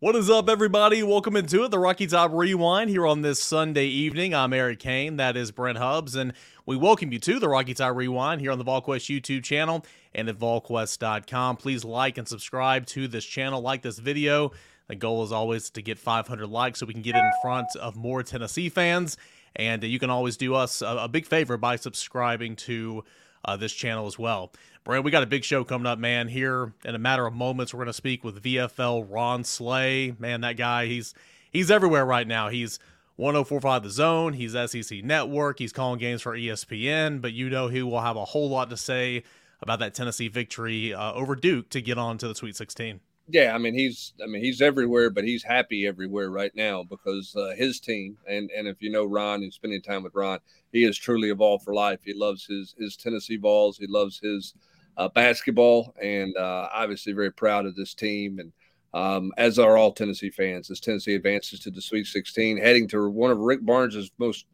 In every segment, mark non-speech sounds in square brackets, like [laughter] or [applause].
What is up, everybody? Welcome into it, the Rocky Top Rewind here on this Sunday evening. I'm Eric Cain, that is Brent Hubbs, and we welcome you to the Rocky Top Rewind here on the VolQuest YouTube channel and at VolQuest.com. Please like and subscribe to this channel, like this video. The goal is always to get 500 likes so we can get it in front of more Tennessee fans. And you can always do us a, a big favor by subscribing to uh, this channel as well. Brad, we got a big show coming up, man. Here in a matter of moments, we're going to speak with VFL Ron Slay. Man, that guy, he's he's everywhere right now. He's 1045 The Zone. He's SEC Network. He's calling games for ESPN. But you know he will have a whole lot to say about that Tennessee victory uh, over Duke to get on to the Sweet 16. Yeah, I mean he's I mean he's everywhere, but he's happy everywhere right now because uh, his team and and if you know Ron and spending time with Ron, he is truly evolved for life. He loves his his Tennessee Vols. He loves his uh, basketball, and uh, obviously very proud of this team. And um, as are all Tennessee fans, as Tennessee advances to the Sweet 16, heading to one of Rick Barnes's most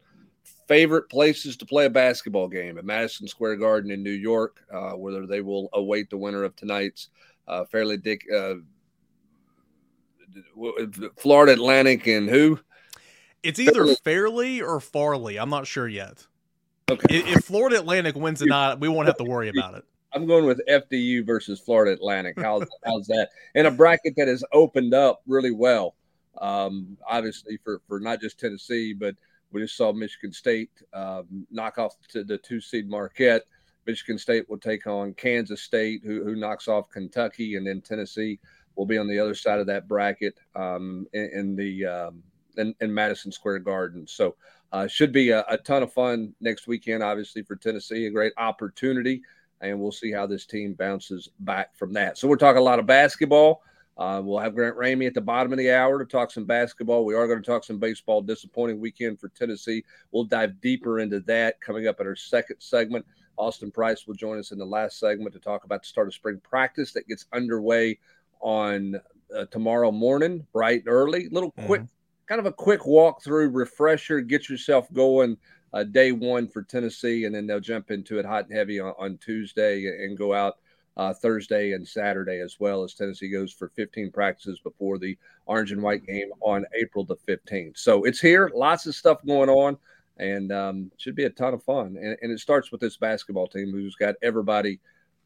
favorite places to play a basketball game at Madison Square Garden in New York, uh, where they will await the winner of tonight's uh, Fairleigh Dick, uh, Florida Atlantic, and who? It's either Fairly or Farley. I'm not sure yet. Okay. If Florida Atlantic wins tonight, we won't have to worry about it. I'm going with FDU versus Florida Atlantic. How's how's that? In a bracket that has opened up really well. Um, obviously for for not just Tennessee, but we just saw Michigan State um, knock off to the two seed Marquette. Michigan State will take on Kansas State, who, who knocks off Kentucky, and then Tennessee will be on the other side of that bracket um, in, in, the um, in, in, Madison Square Garden. So uh, should be a, a, ton of fun next weekend. Obviously for Tennessee, a great opportunity and we'll see how this team bounces back from that. So we're talking a lot of basketball. Uh, we'll have Grant Ramey at the bottom of the hour to talk some basketball. We are going to talk some baseball. Disappointing weekend for Tennessee. We'll dive deeper into that coming up in our second segment. Austin Price will join us in the last segment to talk about the start of spring practice that gets underway on uh, tomorrow morning, bright and early. Little quick, mm-hmm. kind of a quick walkthrough, refresher, get yourself going uh, day one for Tennessee, and then they'll jump into it hot and heavy on, on Tuesday and go out uh, Thursday and Saturday as well as Tennessee goes for 15 practices before the orange and white game on April the 15th. So it's here, lots of stuff going on, and um, should be a ton of fun. And, and, it starts with this basketball team who's got everybody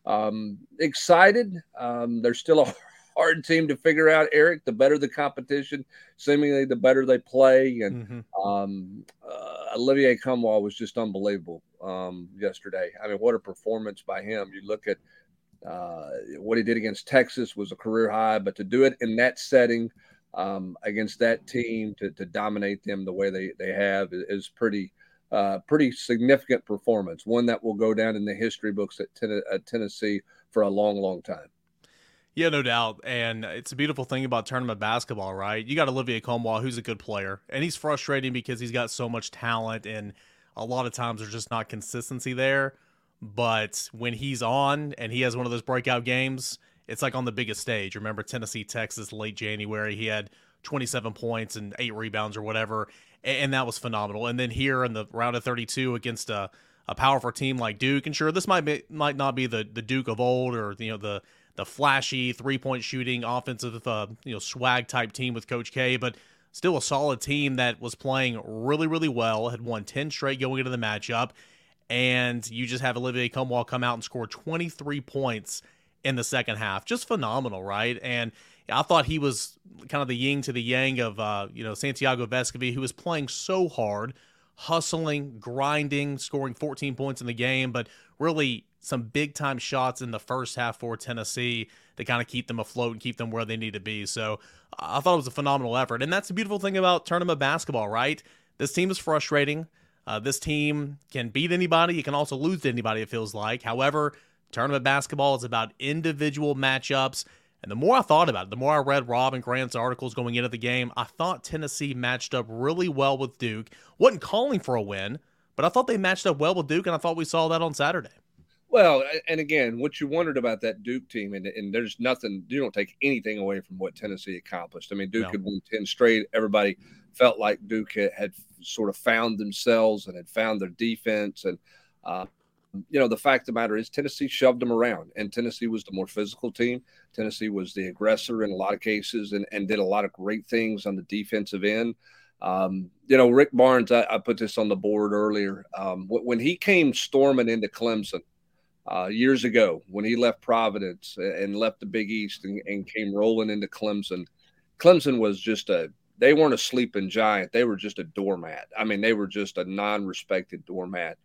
um, excited. Um, they're still a [laughs] hard team to figure out, Eric. The better the competition, seemingly the better they play. And mm-hmm. um, uh, Olivier Nkamhoua was just unbelievable um, yesterday. I mean, what a performance by him. You look at uh, what he did against Texas was a career high, but to do it in that setting um, against that team, to, to dominate them the way they, they have is pretty. Uh, pretty significant performance, one that will go down in the history books at, ten- at Tennessee for a long, long time. Yeah, no doubt. And it's a beautiful thing about tournament basketball, right? You got Olivier Nkamhoua, who's a good player, and he's frustrating because he's got so much talent, and a lot of times there's just not consistency there. But when he's on and he has one of those breakout games, it's like on the biggest stage. Remember Tennessee, Texas, late January, he had 27 points and eight rebounds or whatever, and that was phenomenal. And then here in the round of 32 against a, a powerful team like Duke, and sure, this might be, might not be the the Duke of old or you know the the flashy three point shooting offensive uh, you know swag type team with Coach K, but still a solid team that was playing really really well. Had won ten straight going into the matchup, and you just have Olivier Nkamhoua come out and score 23 points in the second half. Just phenomenal, right? And I thought he was kind of the yin to the yang of uh, you know Santiago Vescovi, who was playing so hard, hustling, grinding, scoring 14 points in the game, but really some big time shots in the first half for Tennessee to kind of keep them afloat and keep them where they need to be. So I thought it was a phenomenal effort. And that's the beautiful thing about tournament basketball, right? This team is frustrating. Uh, this team can beat anybody. You can also lose to anybody, it feels like. However, tournament basketball is about individual matchups. And the more I thought about it, the more I read Rob and Grant's articles going into the game, I thought Tennessee matched up really well with Duke. Wasn't calling for a win, but I thought they matched up well with Duke, and I thought we saw that on Saturday. Well, and again, what you wondered about that Duke team, and, and there's nothing, you don't take anything away from what Tennessee accomplished. I mean, Duke no. had won 10 straight. Everybody felt like Duke had, had, sort of found themselves and had found their defense. And, uh, you know, the fact of the matter is Tennessee shoved them around, and Tennessee was the more physical team. Tennessee was the aggressor in a lot of cases and, and did a lot of great things on the defensive end. Um, you know, Rick Barnes, I, I, put this on the board earlier. Um, when he came storming into Clemson, uh, years ago when he left Providence and left the Big East and, and, came rolling into Clemson. Clemson was just a they weren't a sleeping giant. They were just a doormat. I mean, they were just a non-respected doormat.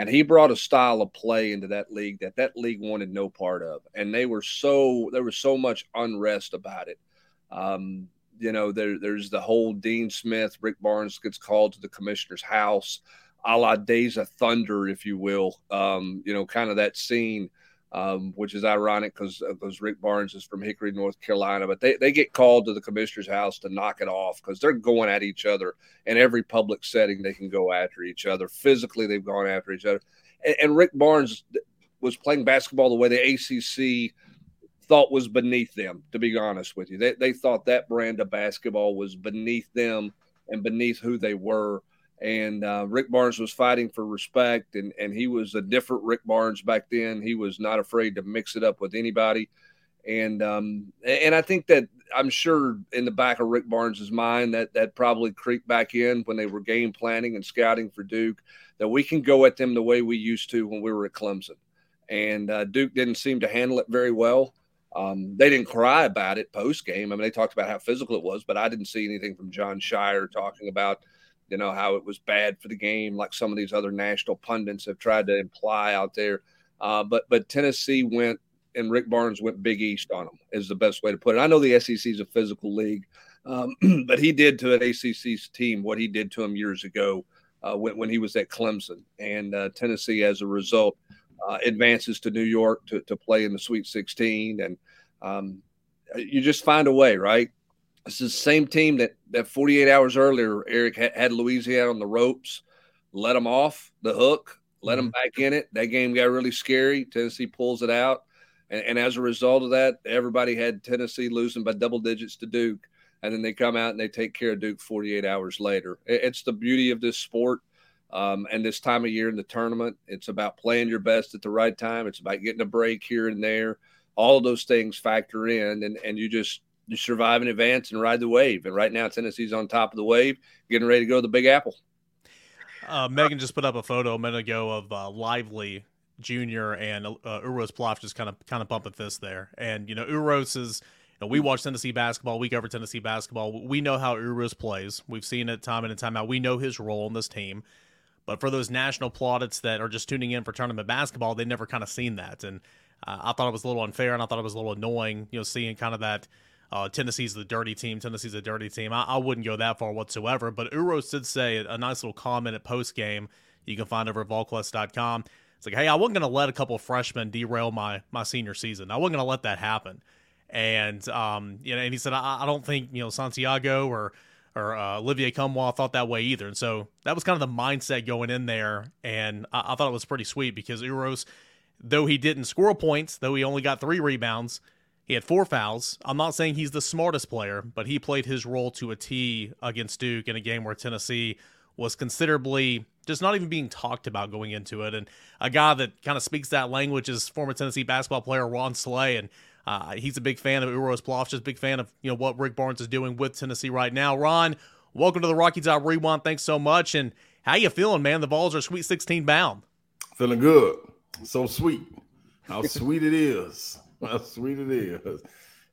And he brought a style of play into that league that that league wanted no part of. And they were so there was so much unrest about it. Um, you know, there, there's the whole Dean Smith, Rick Barnes gets called to the commissioner's house a la Days of Thunder, if you will. Um, you know, kind of that scene, um, which is ironic because because Rick Barnes is from Hickory, North Carolina, but they, they get called to the commissioner's house to knock it off because they're going at each other in every public setting. They can go after each other. Physically, they've gone after each other. And, and Rick Barnes was playing basketball the way the ACC thought was beneath them. To be honest with you, they they thought that brand of basketball was beneath them and beneath who they were and uh, Rick Barnes was fighting for respect, and and he was a different Rick Barnes back then. He was not afraid to mix it up with anybody, and um, and I think that I'm sure in the back of Rick Barnes's mind that that probably creeped back in when they were game planning and scouting for Duke that we can go at them the way we used to when we were at Clemson, and uh, Duke didn't seem to handle it very well. Um, they didn't cry about it post game. I mean, they talked about how physical it was, but I didn't see anything from Jon Scheyer talking about you know, how it was bad for the game, like some of these other national pundits have tried to imply out there. Uh, but but Tennessee went and Rick Barnes went Big East on them is the best way to put it. I know the SEC is a physical league, um, [clears throat] but he did to an ACC's team what he did to him years ago uh, when, when he was at Clemson. And uh, Tennessee, as a result, uh, advances to New York to, to play in the Sweet 16. And um, you just find a way, right? This is the same team that that 48 hours earlier, Eric had, had Louisiana on the ropes, let them off the hook, let them mm-hmm. back in it. That game got really scary. Tennessee pulls it out, and, and as a result of that, everybody had Tennessee losing by double digits to Duke, and then they come out and they take care of Duke 48 hours later. It, it's the beauty of this sport. Um, and this time of year in the tournament, it's about playing your best at the right time. It's about getting a break here and there. All of those things factor in, and, and you just to survive in advance and ride the wave. And right now, Tennessee's on top of the wave, getting ready to go to the Big Apple. Uh, Megan just put up a photo a minute ago of uh, Lively Jr. and uh, Uros Plavsic just kind of kind of bumping fist there. And you know, Uros is. You know, we watch Tennessee basketball. We cover Tennessee basketball. We know how Uros plays. We've seen it time in and time out. We know his role in this team. But for those national plaudits that are just tuning in for tournament basketball, they never kind of seen that. And uh, I thought it was a little unfair, and I thought it was a little annoying. You know, seeing kind of that uh, Tennessee's the dirty team. Tennessee's a dirty team. I, I, wouldn't go that far whatsoever. But Uros did say a nice little comment at post game. You can find over at volquest.com. It's like, hey, I wasn't going to let a couple freshmen derail my my senior season. I wasn't going to let that happen. And um, you know, and he said, I, I don't think you know Santiago or or uh, Olivier Nkamhoua thought that way either. And so that was kind of the mindset going in there. And I, I thought it was pretty sweet because Uros, though he didn't score points, though he only got three rebounds, he had four fouls. I'm not saying he's the smartest player, but he played his role to a T against Duke in a game where Tennessee was considerably just not even being talked about going into it. And a guy that kind of speaks that language is former Tennessee basketball player Ron Slay, and uh, he's a big fan of Uros Plavsic, just a big fan of you know what Rick Barnes is doing with Tennessee right now. Ron, welcome to the Rocky Top Rewind. Thanks so much. And how you feeling, man? The Vols are Sweet 16 bound. Feeling good. So sweet. How sweet it is. [laughs] How sweet it is.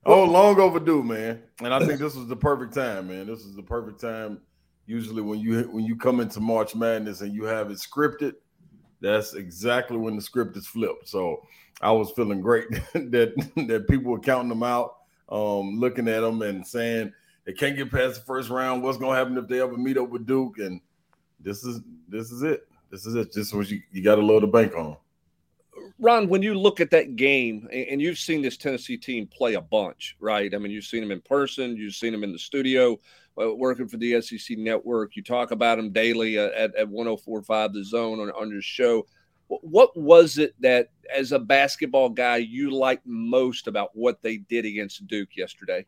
Oh, long overdue, man. And I think this was the perfect time, man. This is the perfect time. Usually, when you when you come into March Madness and you have it scripted, that's exactly when the script is flipped. So I was feeling great [laughs] that that people were counting them out, um, looking at them and saying they can't get past the first round. What's gonna happen if they ever meet up with Duke? And this is this is it. This is it. This is what you, you got to load the bank on. Ron, when you look at that game, and you've seen this Tennessee team play a bunch, right? I mean, you've seen them in person, you've seen them in the studio, uh, working for the SEC network. You talk about them daily at, at 1045 The Zone on, on your show. What was it that, as a basketball guy, you liked most about what they did against Duke yesterday?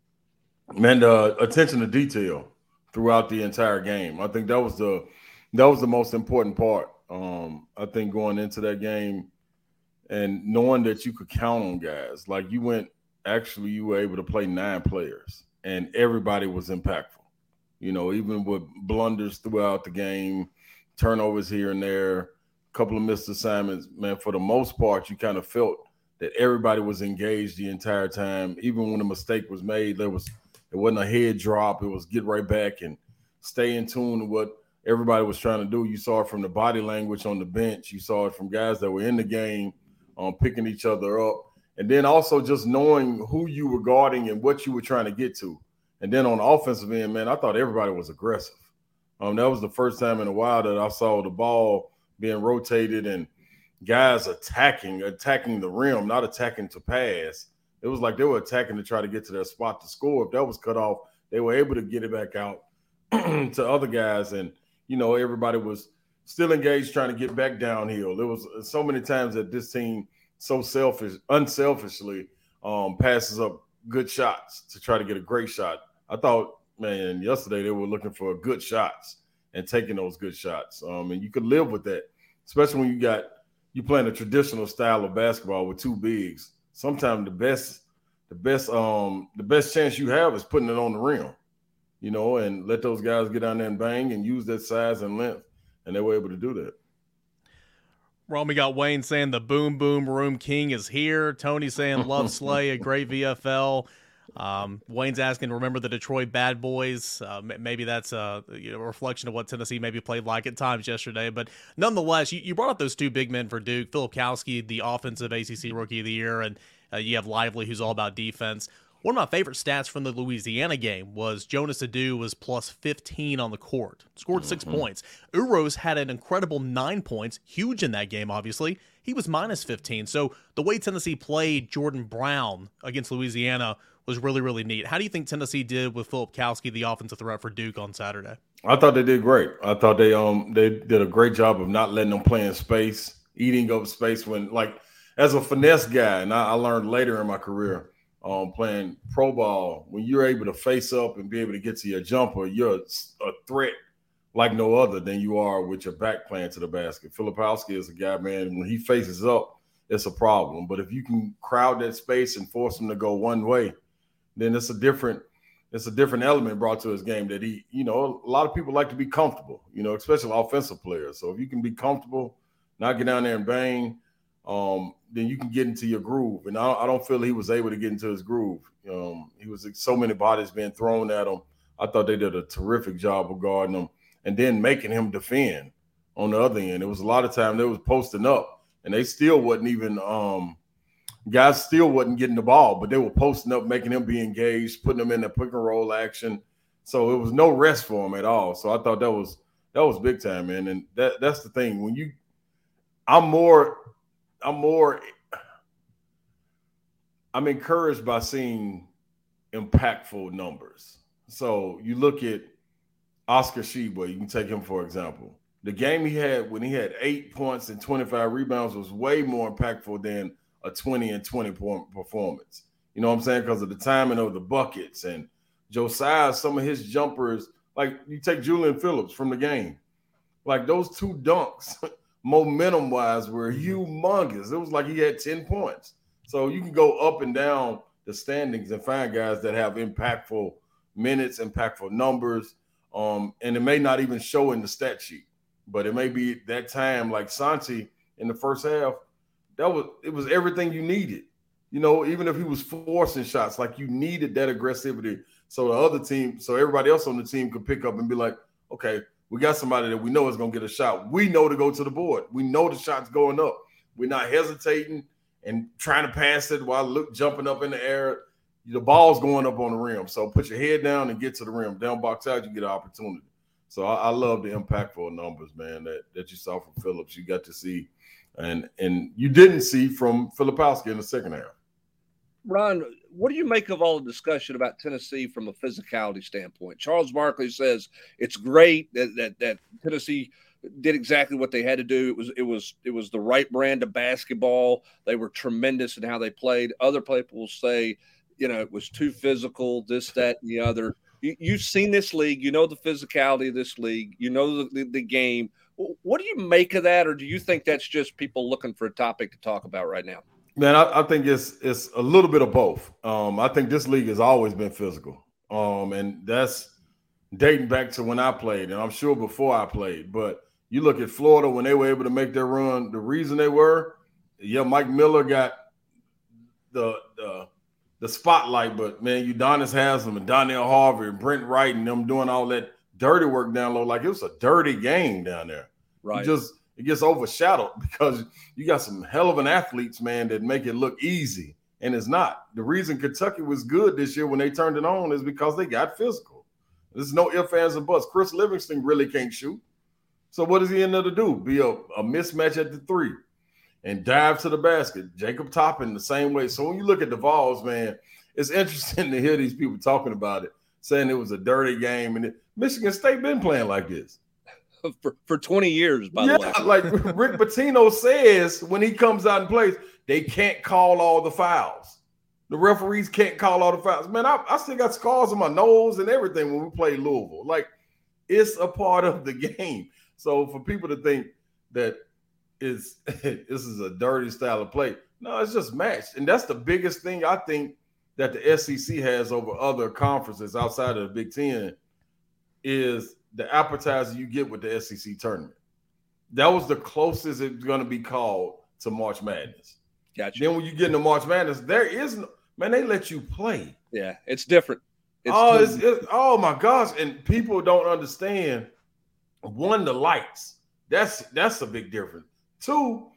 Man, the attention to detail throughout the entire game. I think that was the that was the most important part. Um, I think going into that game and knowing that you could count on guys, like you went actually you were able to play nine players and everybody was impactful. You know, even with blunders throughout the game, turnovers here and there, a couple of missed assignments, man, for the most part, you kind of felt that everybody was engaged the entire time. Even when a mistake was made, there was it wasn't a head drop, it was get right back and stay in tune to what everybody was trying to do. You saw it from the body language on the bench. You saw it from guys that were in the game, um, picking each other up, and then also just knowing who you were guarding and what you were trying to get to. And then on the offensive end, man, I thought everybody was aggressive. Um, that was the first time in a while that I saw the ball being rotated and guys attacking, attacking the rim, not attacking to pass. It was like they were attacking to try to get to their spot to score. If that was cut off, they were able to get it back out [clears throat] to other guys. And you know, everybody was still engaged trying to get back downhill. There was so many times that this team so selfish, unselfishly um, passes up good shots to try to get a great shot. I thought, man, yesterday they were looking for good shots and taking those good shots. Um, and you could live with that, especially when you got you playing a traditional style of basketball with two bigs. Sometimes the best, the best, um, the best chance you have is putting it on the rim you know, and let those guys get down there and bang and use that size and length. And they were able to do that. We got Wayne saying the boom boom room king is here. Tony saying love [laughs] Slay, a great VFL. Um, Wayne's asking, remember the Detroit Bad Boys? Uh, maybe that's a you know, reflection of what Tennessee maybe played like at times yesterday. But nonetheless, you, you brought up those two big men for Duke, Filipowski, the offensive ACC Rookie of the Year, and uh, you have Lively, who's all about defense. One of my favorite stats from the Louisiana game was Jonas Aidoo was plus 15 on the court, scored 6 mm-hmm. points. Uros had an incredible nine points, huge in that game, obviously. He was minus 15. So the way Tennessee played Jordan Brown against Louisiana was really, really neat. How do you think Tennessee did with Filipowski, the offensive threat for Duke on Saturday? I thought they did great. I thought they um they did a great job of not letting them play in space, eating up space when like as a finesse guy, and I, I learned later in my career um, playing pro ball, when you're able to face up and be able to get to your jumper, you're a, threat like no other than you are with your back playing to the basket. Filipowski is a guy, man, when he faces up, it's a problem. But if you can crowd that space and force him to go one way, then it's a different it's a different element brought to his game that he, you know, a lot of people like to be comfortable, you know, especially offensive players. So if you can be comfortable, not get down there and bang, um, then you can get into your groove. And I, I, don't feel he was able to get into his groove. Um, he was so many bodies being thrown at him. I thought they did a terrific job of guarding him and then making him defend on the other end. It was a lot of time they was posting up and they still wasn't even um, guys still wasn't getting the ball, but they were posting up, making him be engaged, putting him in the pick and roll action. So it was no rest for him at all. So I thought that was that was big time, man. And that that's the thing. When you I'm more I'm more I'm encouraged by seeing impactful numbers. So you look at Oscar Tshiebwe, you can take him for example. The game he had when he had eight points and 25 rebounds was way more impactful than a 20 and 20 point performance. You know what I'm saying? Because of the timing of the buckets and Josiah, some of his jumpers, like you take Julian Phillips from the game, like those two dunks [laughs] momentum wise were humongous. It was like he had 10 points. So you can go up and down the standings and find guys that have impactful minutes, impactful numbers. Um, and it may not even show in the stat sheet, but it may be that time like Santi in the first half. That was it was everything you needed. You know, even if he was forcing shots, like you needed that aggressivity so the other team, so everybody else on the team could pick up and be like, okay, We got somebody that we know is going to get a shot. We know to go to the board. We know the shot's going up. We're not hesitating and trying to pass it while look jumping up in the air. The ball's going up on the rim. So put your head down and get to the rim. Down box out, you get an opportunity. So I, I love the impactful numbers, man, that, that you saw from Phillips. You got to see and and you didn't see from Filipowski in the second half. Ron, what do you make of all the discussion about Tennessee from a physicality standpoint? Charles Barkley says it's great that that, that Tennessee did exactly what they had to do. It was it was it was the right brand of basketball. They were tremendous in how they played. Other people will say, you know, it was too physical, this, that, and the other. You, have seen this league. You know the physicality of this league. You know the, the, the game. What do you make of that, or do you think that's just people looking for a topic to talk about right now? Man, I, I, think it's it's a little bit of both. Um, I think this league has always been physical, um, and that's dating back to when I played, and I'm sure before I played. But you look at Florida when they were able to make their run. The reason they were, yeah, Mike Miller got the the, the spotlight, but man, Udonis Haslem and Donnell Harvey and Brent Wright and them doing all that dirty work down low, like it was a dirty game down there. Right. You just it gets overshadowed [laughs] because you got some hell of an athletes, man, that make it look easy. And it's not. The reason Kentucky was good this year when they turned it on is because they got physical. There's no ifs, ands, and buts. Chris Livingston really can't shoot. So what does he end up to do? Be a, a mismatch at the three and dive to the basket. Jacob Toppin the same way. So when you look at the Vols, man, it's [laughs] interesting to hear these people talking about it, saying it was a dirty game. And it, Michigan State been playing like this. [laughs] for, for 20 years, by yeah, the way. like Rick Pitino says when he comes out and plays, they can't call all the fouls. The referees can't call all the fouls. Man, I, I still got scars on my nose and everything when we play Louisville. Like, it's a part of the [laughs] game. So for people to think that is [laughs] this is a dirty style of play, no, it's just matched. And that's the biggest thing I think that the SEC has over other conferences outside of the Big Ten is the appetizer you get with the SEC tournament. That was the closest it's going to be called to March Madness. Gotcha. Then when you get into March Madness, there is no man. They let you play. Yeah, it's different. It's oh, totally it's, it's, oh my gosh! And people don't understand. One, the lights. That's that's a big difference. Two,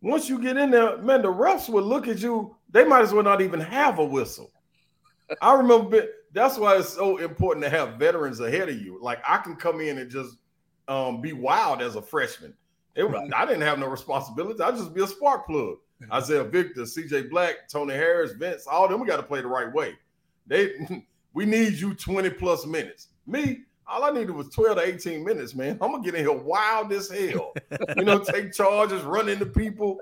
once you get in there, man, the refs will look at you. They might as well not even have a whistle. I remember that's why it's so important to have veterans ahead of you. Like I can come in and just um, be wild as a freshman. It, right. I didn't have no responsibility. I just be a spark plug. Isiah Victor, CJ Black, Tony Harris, Vince, all them we got to play the right way. They [laughs] we need you 20 plus minutes. Me, all I needed was 12 to 18 minutes, man. I'm gonna get in here wild as hell. you know, [laughs] take charges, run into people,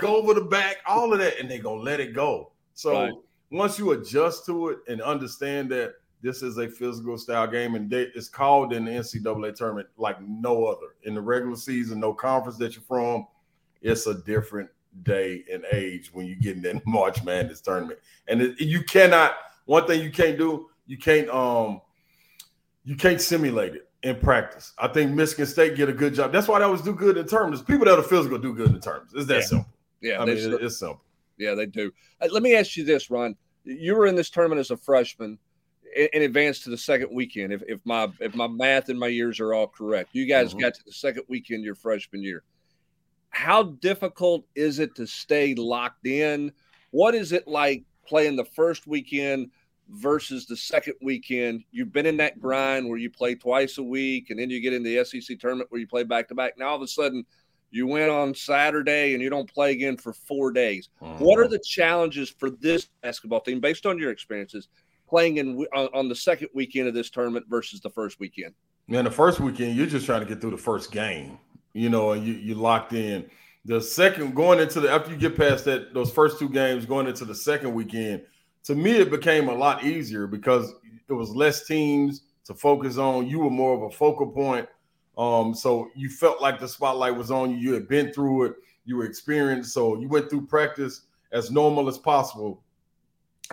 go over the back, all of that, and they gonna let it go. So right once you adjust to it and understand that this is a physical style game and they, it's called in the NCAA tournament like no other. In the regular season, no conference that you're from, it's a different day and age when you get in that [laughs] March Madness tournament. And it, you cannot. One thing you can't do, you can't um, you can't simulate it in practice. I think Michigan State get a good job. That's why they always do good in terms. People that are physical do good in terms. It's that yeah. simple. Yeah, I mean, it, it's simple. Yeah, they do. Let me ask you this, Ron you were in this tournament as a freshman in, advance to the second weekend. If, if my if my math and my years are all correct, you guys mm-hmm. got to the second weekend your freshman year. How difficult is it to stay locked in? What is it like playing the first weekend versus the second weekend? You've been in that grind where you play twice a week, and then you get in the SEC tournament where you play back to back. Now all of a sudden you win on Saturday and you don't play again for four days. What are uh-huh. the challenges for this basketball team based on your experiences playing in on, on, the second weekend of this tournament versus the first weekend? Man, the first weekend you're just trying to get through the first game, you know, and you you locked in. The second going into the after you get past that those first two games going into the second weekend, to me it became a lot easier because it was less teams to focus on. You were more of a focal point um, so you felt like the spotlight was on you. You had been through it, you were experienced. So you went through practice as normal as possible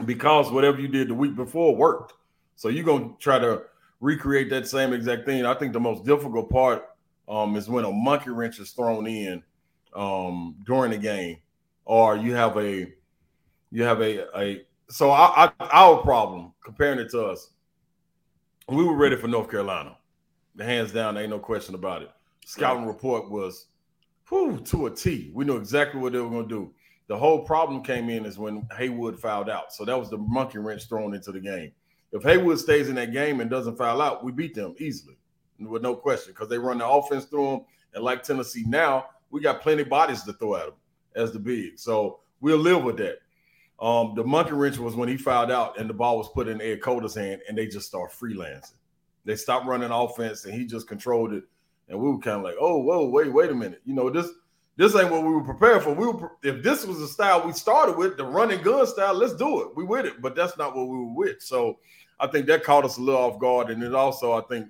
because whatever you did the week before worked. So you're gonna try to recreate that same exact thing. I think the most difficult part um, is when a monkey wrench is thrown in um, during the game, or you have a you have a a so I, I, our problem comparing it to us, we were ready for North Carolina hands down, ain't no question about it. Scouting report was whew, to a T. We knew exactly what they were going to do. The whole problem came in is when Haywood fouled out. So that was the monkey wrench thrown into the game. If Haywood stays in that game and doesn't foul out, we beat them easily, with no question, because they run the offense through them. And like Tennessee now, we got plenty bodies to throw at them as the big. So we'll live with that. Um, the monkey wrench was when he fouled out and the ball was put in Ed Cota's hand and they just start freelancing. They stopped running offense and he just controlled it. And we were kind of like, oh, whoa, wait, wait a minute. You know, this this ain't what we were prepared for. We were if this was the style we started with, the running gun style, let's do it. We with it, but that's not what we were with. So I think that caught us a little off guard. And it also, I think,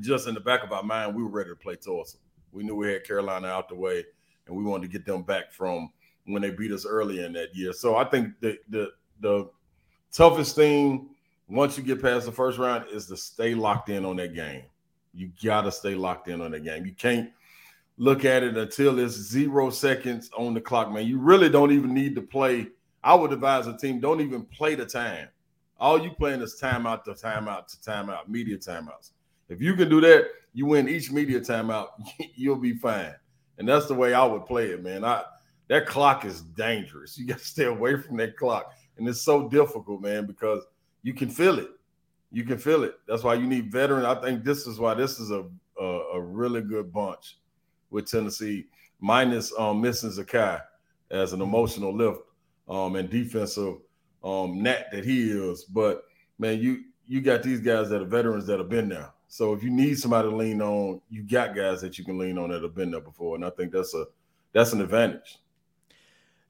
just in the back of our mind, we were ready to play Tulsa. We knew we had Carolina out the way, and we wanted to get them back from when they beat us early in that year. So I think the the the toughest thing once you get past the first round is to stay locked in on that game. You gotta stay locked in on that game. You can't look at it until it's zero seconds on the clock, man. You really don't even need to play. I would advise a team don't even play the time. All you playing is timeout to timeout to timeout, media timeouts. If you can do that, you win each media timeout, [laughs] you'll be fine. And that's the way I would play it, man. I that clock is dangerous. You got to stay away from that clock. And it's so difficult, man, because you can feel it. You can feel it. That's why you need veteran. I think this is why this is a a, a really good bunch with Tennessee, minus um, missing Zakai as an emotional lift um, and defensive um, net that he is. But man, you you got these guys that are veterans that have been there. So if you need somebody to lean on, you got guys that you can lean on that have been there before, and I think that's a that's an advantage.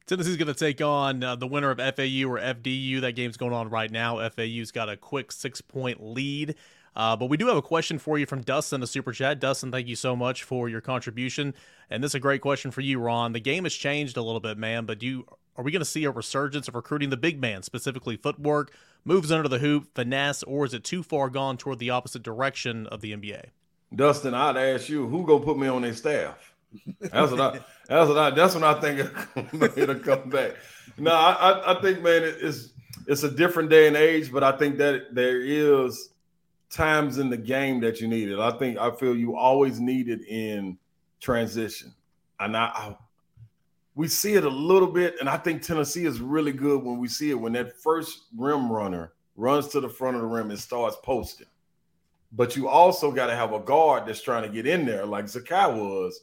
Tennessee's going to take on uh, the winner of FAU or FDU. That game's going on right now. FAU's got a quick six point lead. Uh, but we do have a question for you from Dustin, a super chat. Dustin, thank you so much for your contribution. And this is a great question for you, Ron. The game has changed a little bit, man, but do you, are we going to see a resurgence of recruiting the big man, specifically footwork, moves under the hoop, finesse, or is it too far gone toward the opposite direction of the NBA? Dustin, I'd ask you, who gonna put me on their staff? That's what I. That's what I. That's when I think [laughs] it'll come back. No, I, I think, man, it's it's a different day and age, but I think that there is times in the game that you need it. I think I feel you always need it in transition, and I, I we see it a little bit, and I think Tennessee is really good when we see it when that first rim runner runs to the front of the rim and starts posting. But you also got to have a guard that's trying to get in there, like Zakai was,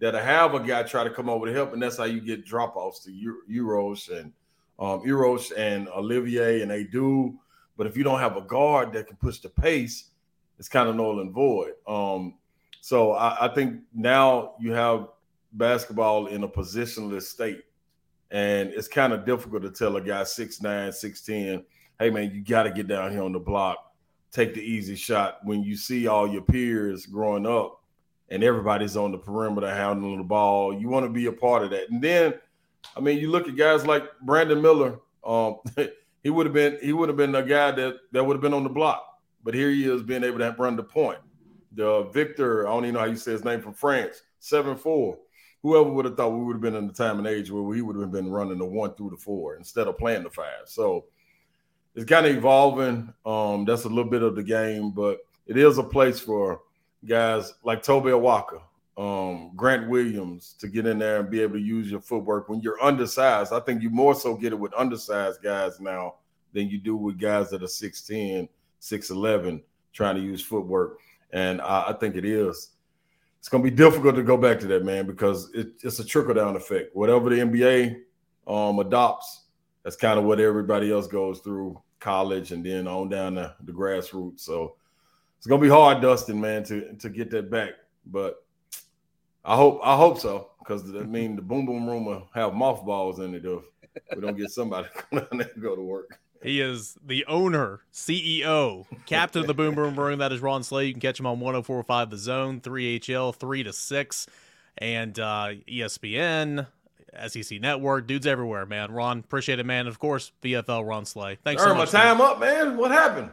that'll have a guy try to come over to help, and that's how you get drop offs to Uros and um, Uros and Olivier, and they do. But if you don't have a guard that can push the pace, it's kind of null and void. Um, so I, I think now you have basketball in a positionless state. And it's kind of difficult to tell a guy 6'9, 6'10, hey man, you got to get down here on the block, take the easy shot. When you see all your peers growing up and everybody's on the perimeter handling the ball, you want to be a part of that. And then, I mean, you look at guys like Brandon Miller. Um, [laughs] he would have been he would have been a guy that that would have been on the block, but here he is being able to run the point. The Victor, I don't even know how you say his name from France, seven four whoever would have thought we would have been in the time and age where we would have been running the one through the four instead of playing the five. So it's kind of evolving. Um, that's a little bit of the game, but it is a place for guys like Tobe Awaka, um, Grant Williams to get in there and be able to use your footwork when you're undersized. I think you more so get it with undersized guys now than you do with guys that are 6'10, 6'11 trying to use footwork. And I, I think it is it's going to be difficult to go back to that, man, because it, it's a trickle down effect. Whatever the NBA um, adopts, that's kind of what everybody else goes through college and then on down the, the grassroots. So it's going to be hard, Dustin, man, to to get that back. But I hope I hope so because I mean the boom boom room will have mothballs in it if we don't get somebody [laughs] to come down there and go to work. He is the owner, CEO, captain of the Boom Boom Room. That is Ron Slay. You can catch him on 1045 The Zone, 3HL, 3 to 6, and uh, ESPN, SEC Network. Dudes everywhere, man. Ron, appreciate it, man. And of course, VFL Ron Slay. Thanks Earn so much. my time man. up, man. What happened?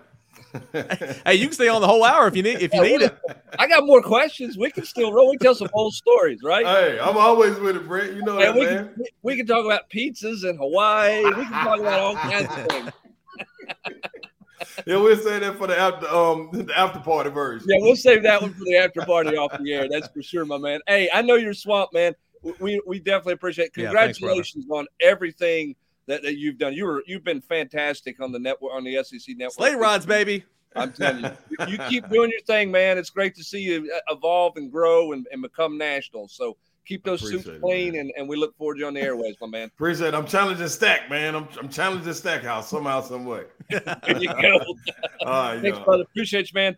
[laughs] hey, you can stay on the whole hour if you need if you need it. I got more questions. We can still roll. We tell some old stories, right? Hey, I'm always with it, Brent. You know that, we man. Can, we can talk about pizzas in Hawaii. We can talk about all kinds of things. [laughs] yeah, we'll save that for the after um the after party version. Yeah, we'll save that one for the after party off the air. That's for sure, my man. Hey, I know you're swamped, man. We we definitely appreciate. It. Congratulations yeah, thanks, on everything that, that you've done. You were you've been fantastic on the network on the SEC network. Slate rods, baby. I'm telling you, you keep doing your thing, man. It's great to see you uh, evolve and grow and, and become national. So keep those suits clean, and, and we look forward to you on the airways, my man. Appreciate it. I'm challenging Stack, man. I'm, I'm challenging Stackhouse somehow, some way. [laughs] there you go. [laughs] All right, Thanks, brother. Appreciate you, man.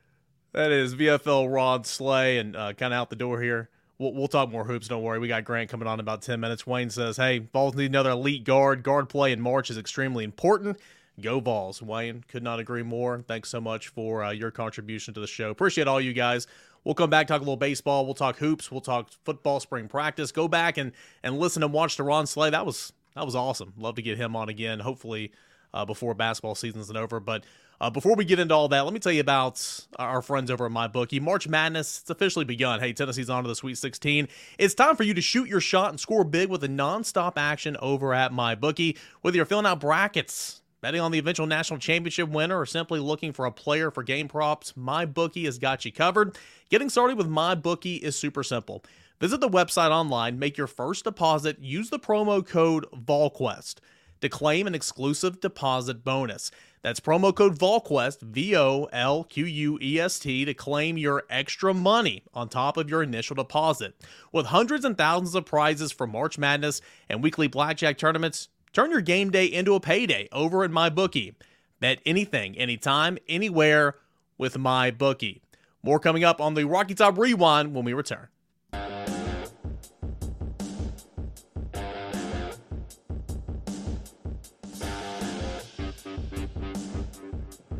That is VFL Ron Slay, and uh, kind of out the door here. We'll, we'll talk more hoops. Don't worry. We got Grant coming on in about 10 minutes. Wayne says, Hey, Vols need another elite guard. Guard play in March is extremely important. Go Vols. Wayne, could not agree more. Thanks so much for uh, your contribution to the show. Appreciate all you guys. We'll come back, talk a little baseball. We'll talk hoops. We'll talk football, spring practice. Go back and, and listen and watch the Ron Slay. That was that was awesome. Love to get him on again, hopefully uh, before basketball season's over. But uh, before we get into all that, let me tell you about our friends over at MyBookie. March Madness, it's officially begun. Hey, Tennessee's on to the Sweet 16. It's time for you to shoot your shot and score big with a nonstop action over at MyBookie. Whether you're filling out brackets, betting on the eventual national championship winner, or simply looking for a player for game props, MyBookie has got you covered. Getting started with MyBookie is super simple. Visit the website online, make your first deposit, use the promo code VolQuest to claim an exclusive deposit bonus. That's promo code VolQuest, V O L Q U E S T, to claim your extra money on top of your initial deposit. With hundreds and thousands of prizes for March Madness and weekly blackjack tournaments, turn your game day into a payday over at MyBookie. Bet anything, anytime, anywhere with MyBookie. More coming up on the Rocky Top Rewind when we return.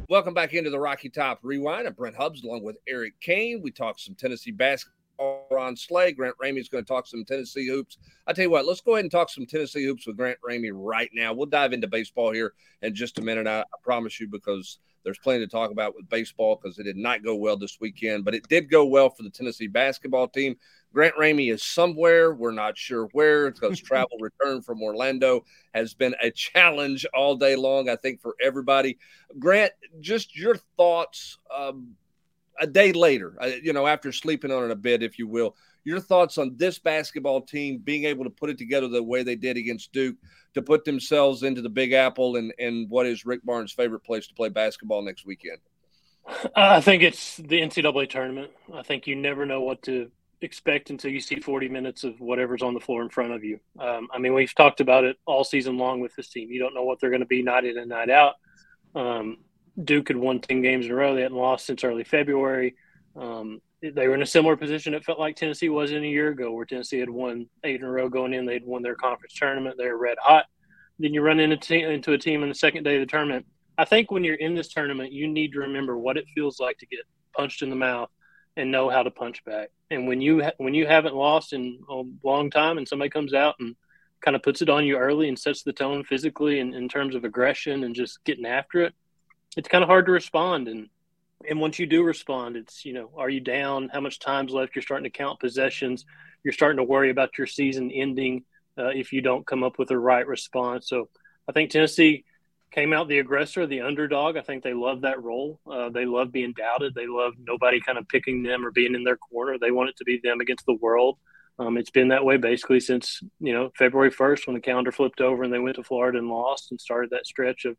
Welcome back into the Rocky Top Rewind. I'm Brent Hubbs along with Eric Cain. We talked some Tennessee basketball on Slay. Grant Ramey's going to talk some Tennessee hoops. I tell you what, let's go ahead and talk some Tennessee hoops with Grant Ramey right now. We'll dive into baseball here in just a minute. I, I promise you, because there's plenty to talk about with baseball because it did not go well this weekend, but it did go well for the Tennessee basketball team. Grant Ramey is somewhere. We're not sure where because [laughs] travel return from Orlando has been a challenge all day long, I think, for everybody. Grant, just your thoughts um, a day later, uh, you know, after sleeping on it a bit, if you will. Your thoughts on this basketball team being able to put it together the way they did against Duke to put themselves into the Big Apple and, and what is Rick Barnes' favorite place to play basketball next weekend? I think it's the NCAA tournament. I think you never know what to expect until you see 40 minutes of whatever's on the floor in front of you. Um, I mean, we've talked about it all season long with this team. You don't know what they're going to be night in and night out. Um, Duke had won 10 games in a row. They hadn't lost since early February. Um, they were in a similar position it felt like Tennessee was in a year ago, where Tennessee had won eight in a row going in. They'd won their conference tournament. They're red hot. Then you run into, into a team in the second day of the tournament. I think when you're in this tournament, you need to remember what it feels like to get punched in the mouth and know how to punch back. And when you ha- when you haven't lost in a long time, and somebody comes out and kind of puts it on you early and sets the tone physically and in terms of aggression and just getting after it, it's kind of hard to respond. And and once you do respond, it's you know, are you down? How much time's left? You're starting to count possessions. You're starting to worry about your season ending uh, if you don't come up with the right response. So I think Tennessee came out the aggressor, the underdog. I think they love that role. Uh, they love being doubted. They love nobody kind of picking them or being in their corner. They want it to be them against the world. Um, it's been that way basically since you know February 1st when the calendar flipped over and they went to Florida and lost and started that stretch of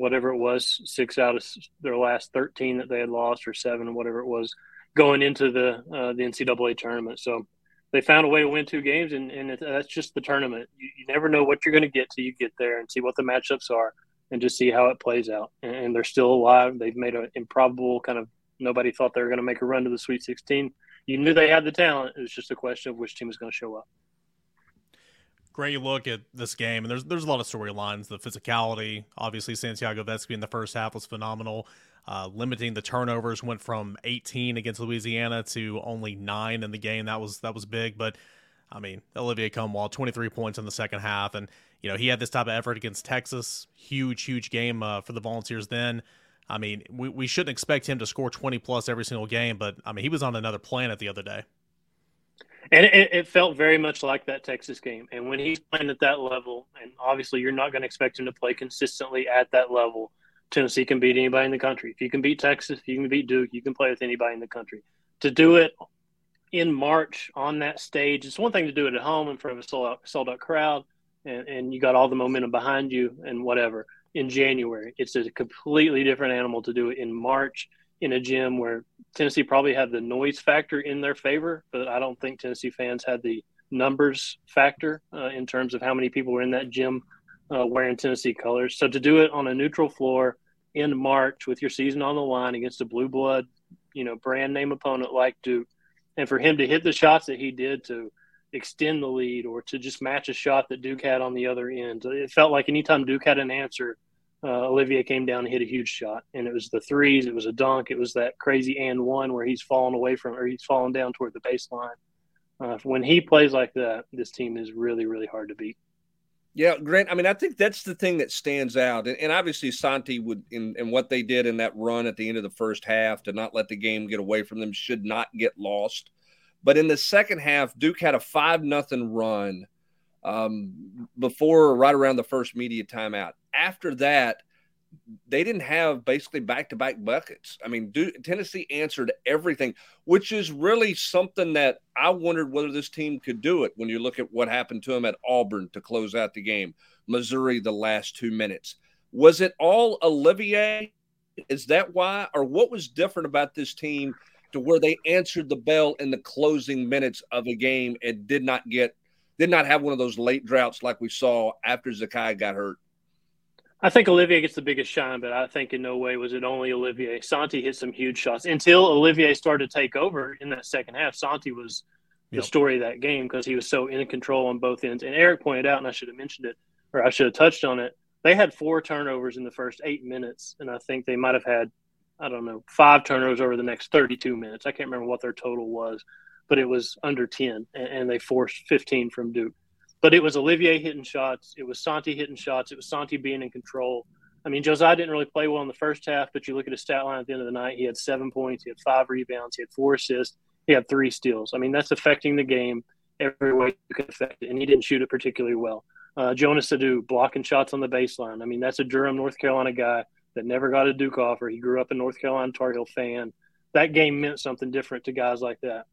whatever it was six out of their last 13 that they had lost or seven whatever it was going into the uh, the NCAA tournament. So they found a way to win two games and, and it, that's just the tournament. You, you never know what you're going to get till you get there and see what the matchups are and just see how it plays out. And they're still alive. They've made an improbable kind of nobody thought they were going to make a run to the Sweet 16. You knew they had the talent. It was just a question of which team was going to show up. Great look at this game, and there's there's a lot of storylines. The physicality, obviously, Santiago Vescovi in the first half was phenomenal. Uh, limiting the turnovers went from 18 against Louisiana to only nine in the game. That was that was big, but I mean, Olivier Nkamhoua, 23 points in the second half, and you know he had this type of effort against Texas. Huge, huge game uh, for the Volunteers. Then, I mean, we we shouldn't expect him to score 20 plus every single game, but I mean, he was on another planet the other day. And it, it felt very much like that Texas game. And when he's playing at that level, and obviously you're not going to expect him to play consistently at that level, Tennessee can beat anybody in the country. If you can beat Texas, if you can beat Duke, you can play with anybody in the country. To do it in March on that stage, it's one thing to do it at home in front of a sold out, crowd and, and you got all the momentum behind you and whatever. In January, it's a completely different animal to do it in March in a gym where Tennessee probably had the noise factor in their favor, but I don't think Tennessee fans had the numbers factor uh, in terms of how many people were in that gym uh, wearing Tennessee colors. So to do it on a neutral floor in March with your season on the line against a blue blood, you know, brand name opponent like Duke, and for him to hit the shots that he did to extend the lead or to just match a shot that Duke had on the other end, it felt like anytime Duke had an answer, uh, Olivier came down and hit a huge shot, and it was the threes, it was a dunk, it was that crazy and one where he's falling away from or he's falling down toward the baseline. Uh, when he plays like that, this team is really, really hard to beat. Yeah, Grant. I mean, I think that's the thing that stands out, and, and obviously Santi would in, in what they did in that run at the end of the first half to not let the game get away from them should not get lost. But in the second half, Duke had a five nothing run um, before right around the first media timeout. After that, they didn't have basically back to back buckets. I mean, Duke, Tennessee answered everything, which is really something that I wondered whether this team could do it when you look at what happened to them at Auburn to close out the game, Missouri the last two minutes. Was it all Olivier? Is that why? Or what was different about this team to where they answered the bell in the closing minutes of a game and did not get, did not have one of those late droughts like we saw after Zakai got hurt? I think Olivier gets the biggest shine, but I think in no way was it only Olivier. Santi hit some huge shots until Olivier started to take over in that second half. Santi was the story of that game because he was so in control on both ends. And Eric pointed out, and I should have mentioned it, or I should have touched on it. They had four turnovers in the first eight minutes, and I think they might have had, I don't know, five turnovers over the next 32 minutes. I can't remember what their total was, but it was under 10, and they forced 15 from Duke. But it was Olivier hitting shots. It was Santi hitting shots. It was Santi being in control. I mean, Josiah didn't really play well in the first half, but you look at his stat line at the end of the night, he had seven points, he had five rebounds, he had four assists, he had three steals. I mean, that's affecting the game every way you can affect it, and he didn't shoot it particularly well. Uh, Jonas Aidoo blocking shots on the baseline. I mean, that's a Durham, North Carolina guy that never got a Duke offer. He grew up a North Carolina Tar Heel fan. That game meant something different to guys like that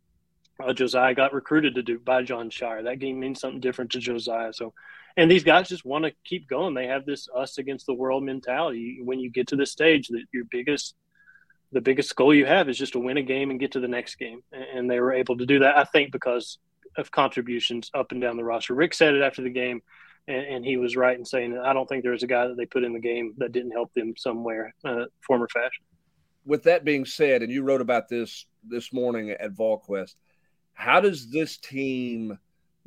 uh, Josiah got recruited to Duke by Jon Scheyer. That game means something different to Josiah. So, and these guys just want to keep going. They have this us against the world mentality. When you get to this stage, that your biggest, the biggest goal you have is just to win a game and get to the next game. And they were able to do that, I think, because of contributions up and down the roster. Rick said it after the game, and, and he was right in saying that I don't think there was a guy that they put in the game that didn't help them somewhere, uh, form or fashion. With that being said, and you wrote about this this morning at VolQuest – how does this team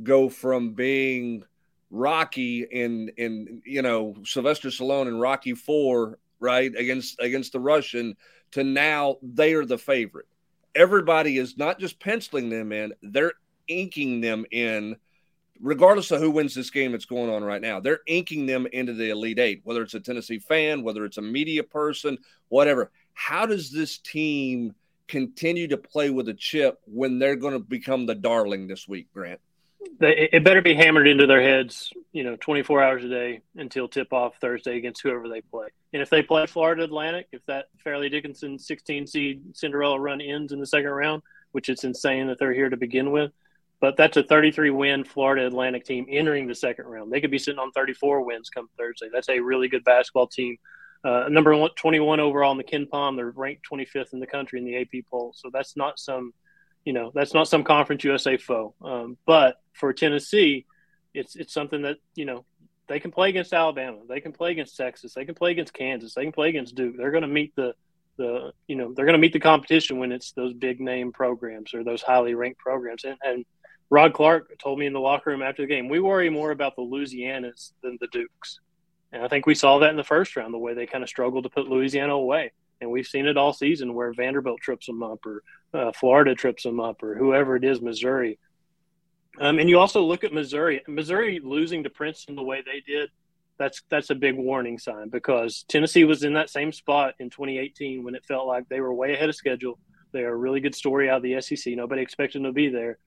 go from being Rocky in in you know Sylvester Stallone in Rocky Four, right against against the Russian, to now they are the favorite. Everybody is not just penciling them in; they're inking them in. Regardless of who wins this game that's going on right now, they're inking them into the Elite Eight, whether it's a Tennessee fan, whether it's a media person, whatever. How does this team continue to play with a chip when they're going to become the darling this week, Grant? It better be hammered into their heads, you know, 24 hours a day until tip off Thursday against whoever they play. And if they play Florida Atlantic, if that Fairleigh Dickinson 16 seed Cinderella run ends in the second round, which it's insane that they're here to begin with, but that's a 33 win Florida Atlantic team entering the second round. They could be sitting on 34 wins come Thursday. That's a really good basketball team uh, number one, 21 overall in the KenPom. They're ranked 25th in the country in the AP poll. So that's not some, you know, that's not some Conference USA foe. Um, but for Tennessee, it's it's something that you know they can play against Alabama, they can play against Texas, they can play against Kansas, they can play against Duke. They're going to meet the the you know they're going to meet the competition when it's those big name programs or those highly ranked programs. And, and Rod Clark told me in the locker room after the game, we worry more about the Louisianas than the Dukes. And I think we saw that in the first round, the way they kind of struggled to put Louisiana away. And we've seen it all season where Vanderbilt trips them up or uh, Florida trips them up or whoever it is, Missouri. Um, and you also look at Missouri. Missouri losing to Princeton the way they did, that's that's a big warning sign because Tennessee was in that same spot in 2018 when it felt like they were way ahead of schedule. They're a really good story out of the SEC. Nobody expected them to be there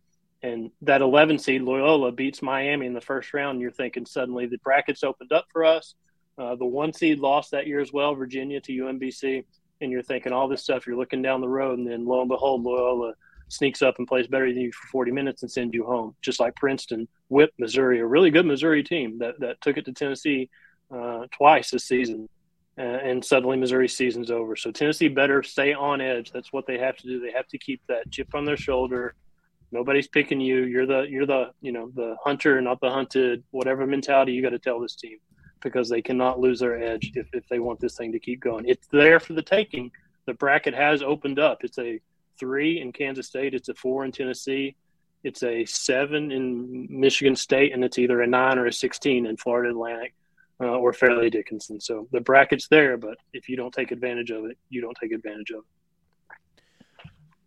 and that 11 seed Loyola beats Miami in the first round, you're thinking suddenly the brackets opened up for us. Uh, the one seed lost that year as well, Virginia to UMBC, and you're thinking all this stuff. You're looking down the road, and then lo and behold, Loyola sneaks up and plays better than you for 40 minutes and sends you home, just like Princeton whipped Missouri, a really good Missouri team that, that took it to Tennessee uh, twice this season. Uh, and suddenly Missouri's season's over. So Tennessee better stay on edge. That's what they have to do. They have to keep that chip on their shoulder. Nobody's picking you. You're the you're the you know the hunter, not the hunted. Whatever mentality you got to tell this team because they cannot lose their edge if, if they want this thing to keep going. It's there for the taking. The bracket has opened up. It's a three in Kansas State. It's a four in Tennessee. It's a seven in Michigan State, and it's either a nine or a sixteen in Florida Atlantic uh, or Fairleigh Dickinson. So the bracket's there, but if you don't take advantage of it, you don't take advantage of it.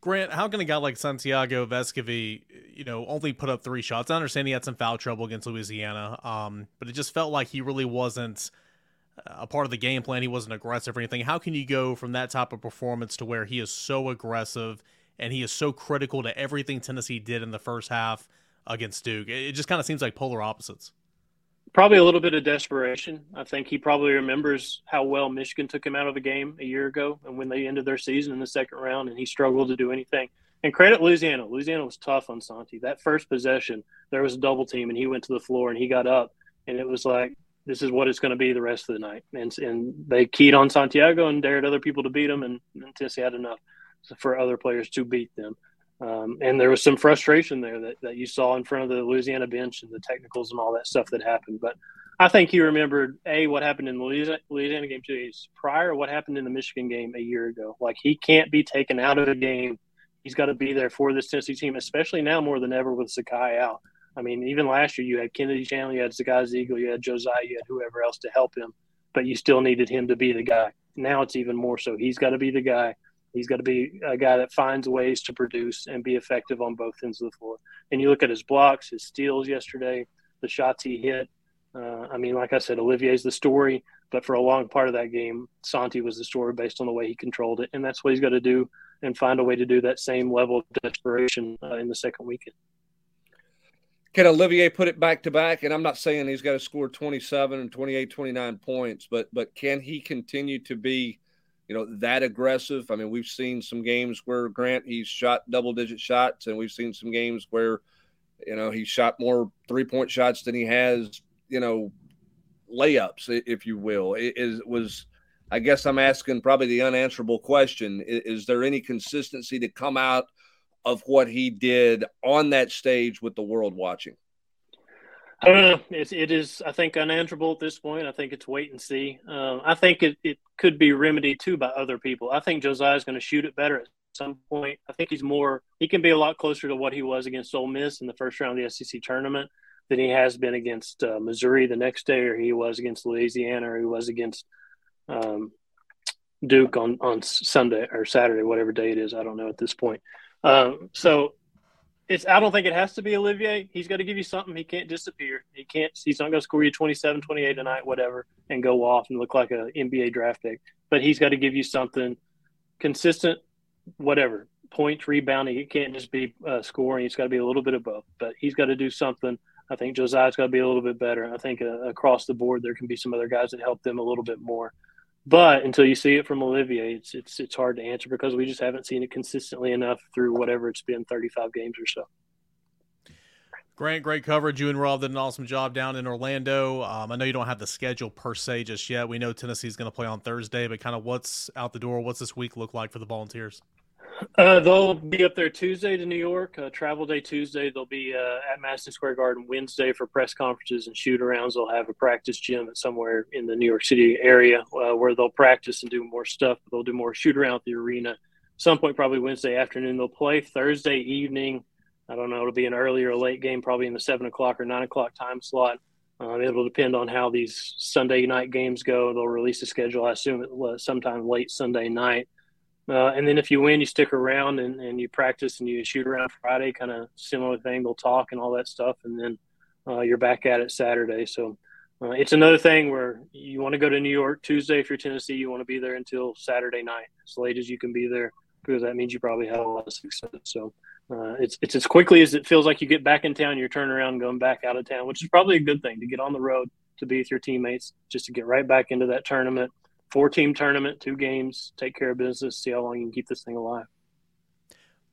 Grant, how can a guy like Santiago Vescovi, you know, only put up three shots? I understand he had some foul trouble against Louisiana, um, but it just felt like he really wasn't a part of the game plan. He wasn't aggressive or anything. How can you go from that type of performance to where he is so aggressive and he is so critical to everything Tennessee did in the first half against Duke? It just kind of seems like polar opposites probably a little bit of desperation. I think he probably remembers how well Michigan took him out of the game a year ago and when they ended their season in the second round and he struggled to do anything. And credit Louisiana. Louisiana was tough on Santi. That first possession, there was a double team and he went to the floor and he got up and it was like, this is what it's going to be the rest of the night. And, and they keyed on Santiago and dared other people to beat him and, and Tennessee had enough for other players to beat them. Um, and there was some frustration there that, that you saw in front of the Louisiana bench and the technicals and all that stuff that happened. But I think he remembered a what happened in the Louisiana, Louisiana game two days prior, what happened in the Michigan game a year ago. Like he can't be taken out of the game. He's got to be there for this Tennessee team, especially now more than ever with Zakai out. I mean, even last year you had Kennedy Chandler, you had Zakai Zeigler, you had Josiah, you had whoever else to help him, but you still needed him to be the guy. Now it's even more so. He's got to be the guy He's got to be a guy that finds ways to produce and be effective on both ends of the floor. And you look at his blocks, his steals yesterday, the shots he hit. Uh, I mean, like I said, Olivier's the story, but for a long part of that game, Santi was the story based on the way he controlled it. And that's what he's got to do and find a way to do that same level of desperation uh, in the second weekend. Can Olivier put it back to back? And I'm not saying he's got to score 27 and 28, 29 points, but but can he continue to be you know, that aggressive. I mean, we've seen some games where Grant he's shot double digit shots, and we've seen some games where, you know, he shot more three point shots than he has, you know, layups, if you will. It is was I guess I'm asking probably the unanswerable question. Is, is there any consistency to come out of what he did on that stage with the world watching? I don't know. It's, it is, I think, unanswerable at this point. I think it's wait and see. Um, I think it, it could be remedied too by other people. I think Josiah is going to shoot it better at some point. I think he's more, he can be a lot closer to what he was against Ole Miss in the first round of the SEC tournament than he has been against uh, Missouri the next day, or he was against Louisiana, or he was against um, Duke on, on Sunday or Saturday, whatever day it is. I don't know at this point. Um, so it's I don't think it has to be Olivier. He's got to give you something. He can't disappear. He can't. He's not going to score you 27, 28 tonight, whatever, and go off and look like an NBA draft pick. But he's got to give you something consistent, whatever points, rebounding. It can't just be uh, scoring. It's got to be a little bit of both. But he's got to do something. I think Josiah's got to be a little bit better. I think uh, across the board there can be some other guys that help them a little bit more. But until you see it from Olivier, it's it's it's hard to answer because we just haven't seen it consistently enough through whatever it's been, 35 games or so. Grant, great coverage. You and Rob did an awesome job down in Orlando. Um, I know you don't have the schedule per se just yet. We know Tennessee's going to play on Thursday, but kind of what's out the door? What's this week look like for the Volunteers? Uh, they'll be up there Tuesday to New York, uh, travel day Tuesday. They'll be uh, at Madison Square Garden Wednesday for press conferences and shoot arounds. They'll have a practice gym at somewhere in the New York City area uh, where they'll practice and do more stuff. They'll do more shoot around at the arena. Some point, probably Wednesday afternoon, they'll play Thursday evening. I don't know. It'll be an early or late game, probably in the seven o'clock or nine o'clock time slot. Um, it'll depend on how these Sunday night games go. They'll release a schedule, I assume, it, sometime late Sunday night. Uh, and then if you win, you stick around and, and you practice and you shoot around Friday, kind of similar thing. They'll talk and all that stuff, and then uh, you're back at it Saturday. So uh, it's another thing where you want to go to New York Tuesday if you're Tennessee. You want to be there until Saturday night, as late as you can be there, because that means you probably have a lot of success. So uh, it's it's as quickly as it feels like you get back in town, you're turning around going back out of town, which is probably a good thing to get on the road to be with your teammates, just to get right back into that tournament. Four team tournament, two games, take care of business, see how long you can keep this thing alive.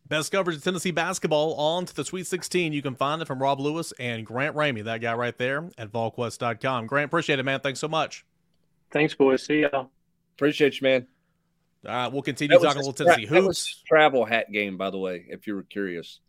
Best coverage of Tennessee basketball on to the Sweet 16. You can find it from Rob Lewis and Grant Ramey, that guy right there at VolQuest.com. Grant, appreciate it, man. Thanks so much. Thanks, boys. See y'all. Appreciate you, man. All right, we'll continue talking a little Tennessee tra- hoops. travel hat game, by the way, if you were curious.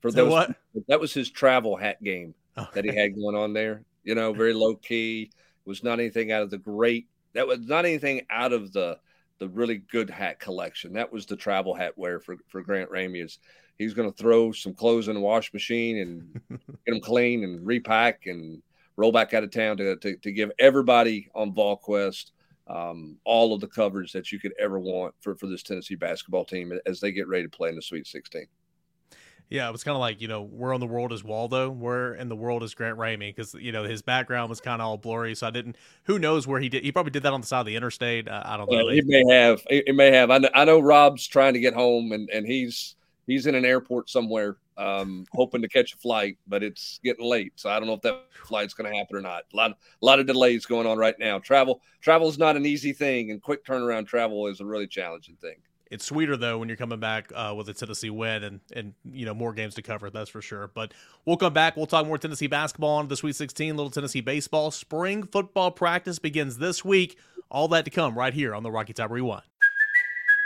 For those, what? that was his travel hat game okay. that he had going on there. You know, very low key. It was not anything out of the great. That was not anything out of the the really good hat collection. That was the travel hat wear for, for Grant Ramey. Is he's going to throw some clothes in the wash machine and [laughs] get them clean and repack and roll back out of town to, to, to give everybody on VolQuest um, all of the coverage that you could ever want for, for this Tennessee basketball team as they get ready to play in the Sweet 16. Yeah, it was kind of like, you know, where in the world is Waldo? Where in the world is Grant Ramey? Because, you know, his background was kind of all blurry. So I didn't, who knows where he did. He probably did that on the side of the interstate. Uh, I don't know. he may have. He may have. I know, I know Rob's trying to get home and, and he's, he's in an airport somewhere um, hoping to catch a flight, but it's getting late. So I don't know if that flight's going to happen or not. A lot, a lot of delays going on right now. Travel, travel is not an easy thing, and quick turnaround travel is a really challenging thing. It's sweeter though when you're coming back uh, with a Tennessee win and and you know more games to cover. That's for sure. But we'll come back. We'll talk more Tennessee basketball on the Sweet 16. Little Tennessee baseball. Spring football practice begins this week. All that to come right here on the Rocky Top Rewind.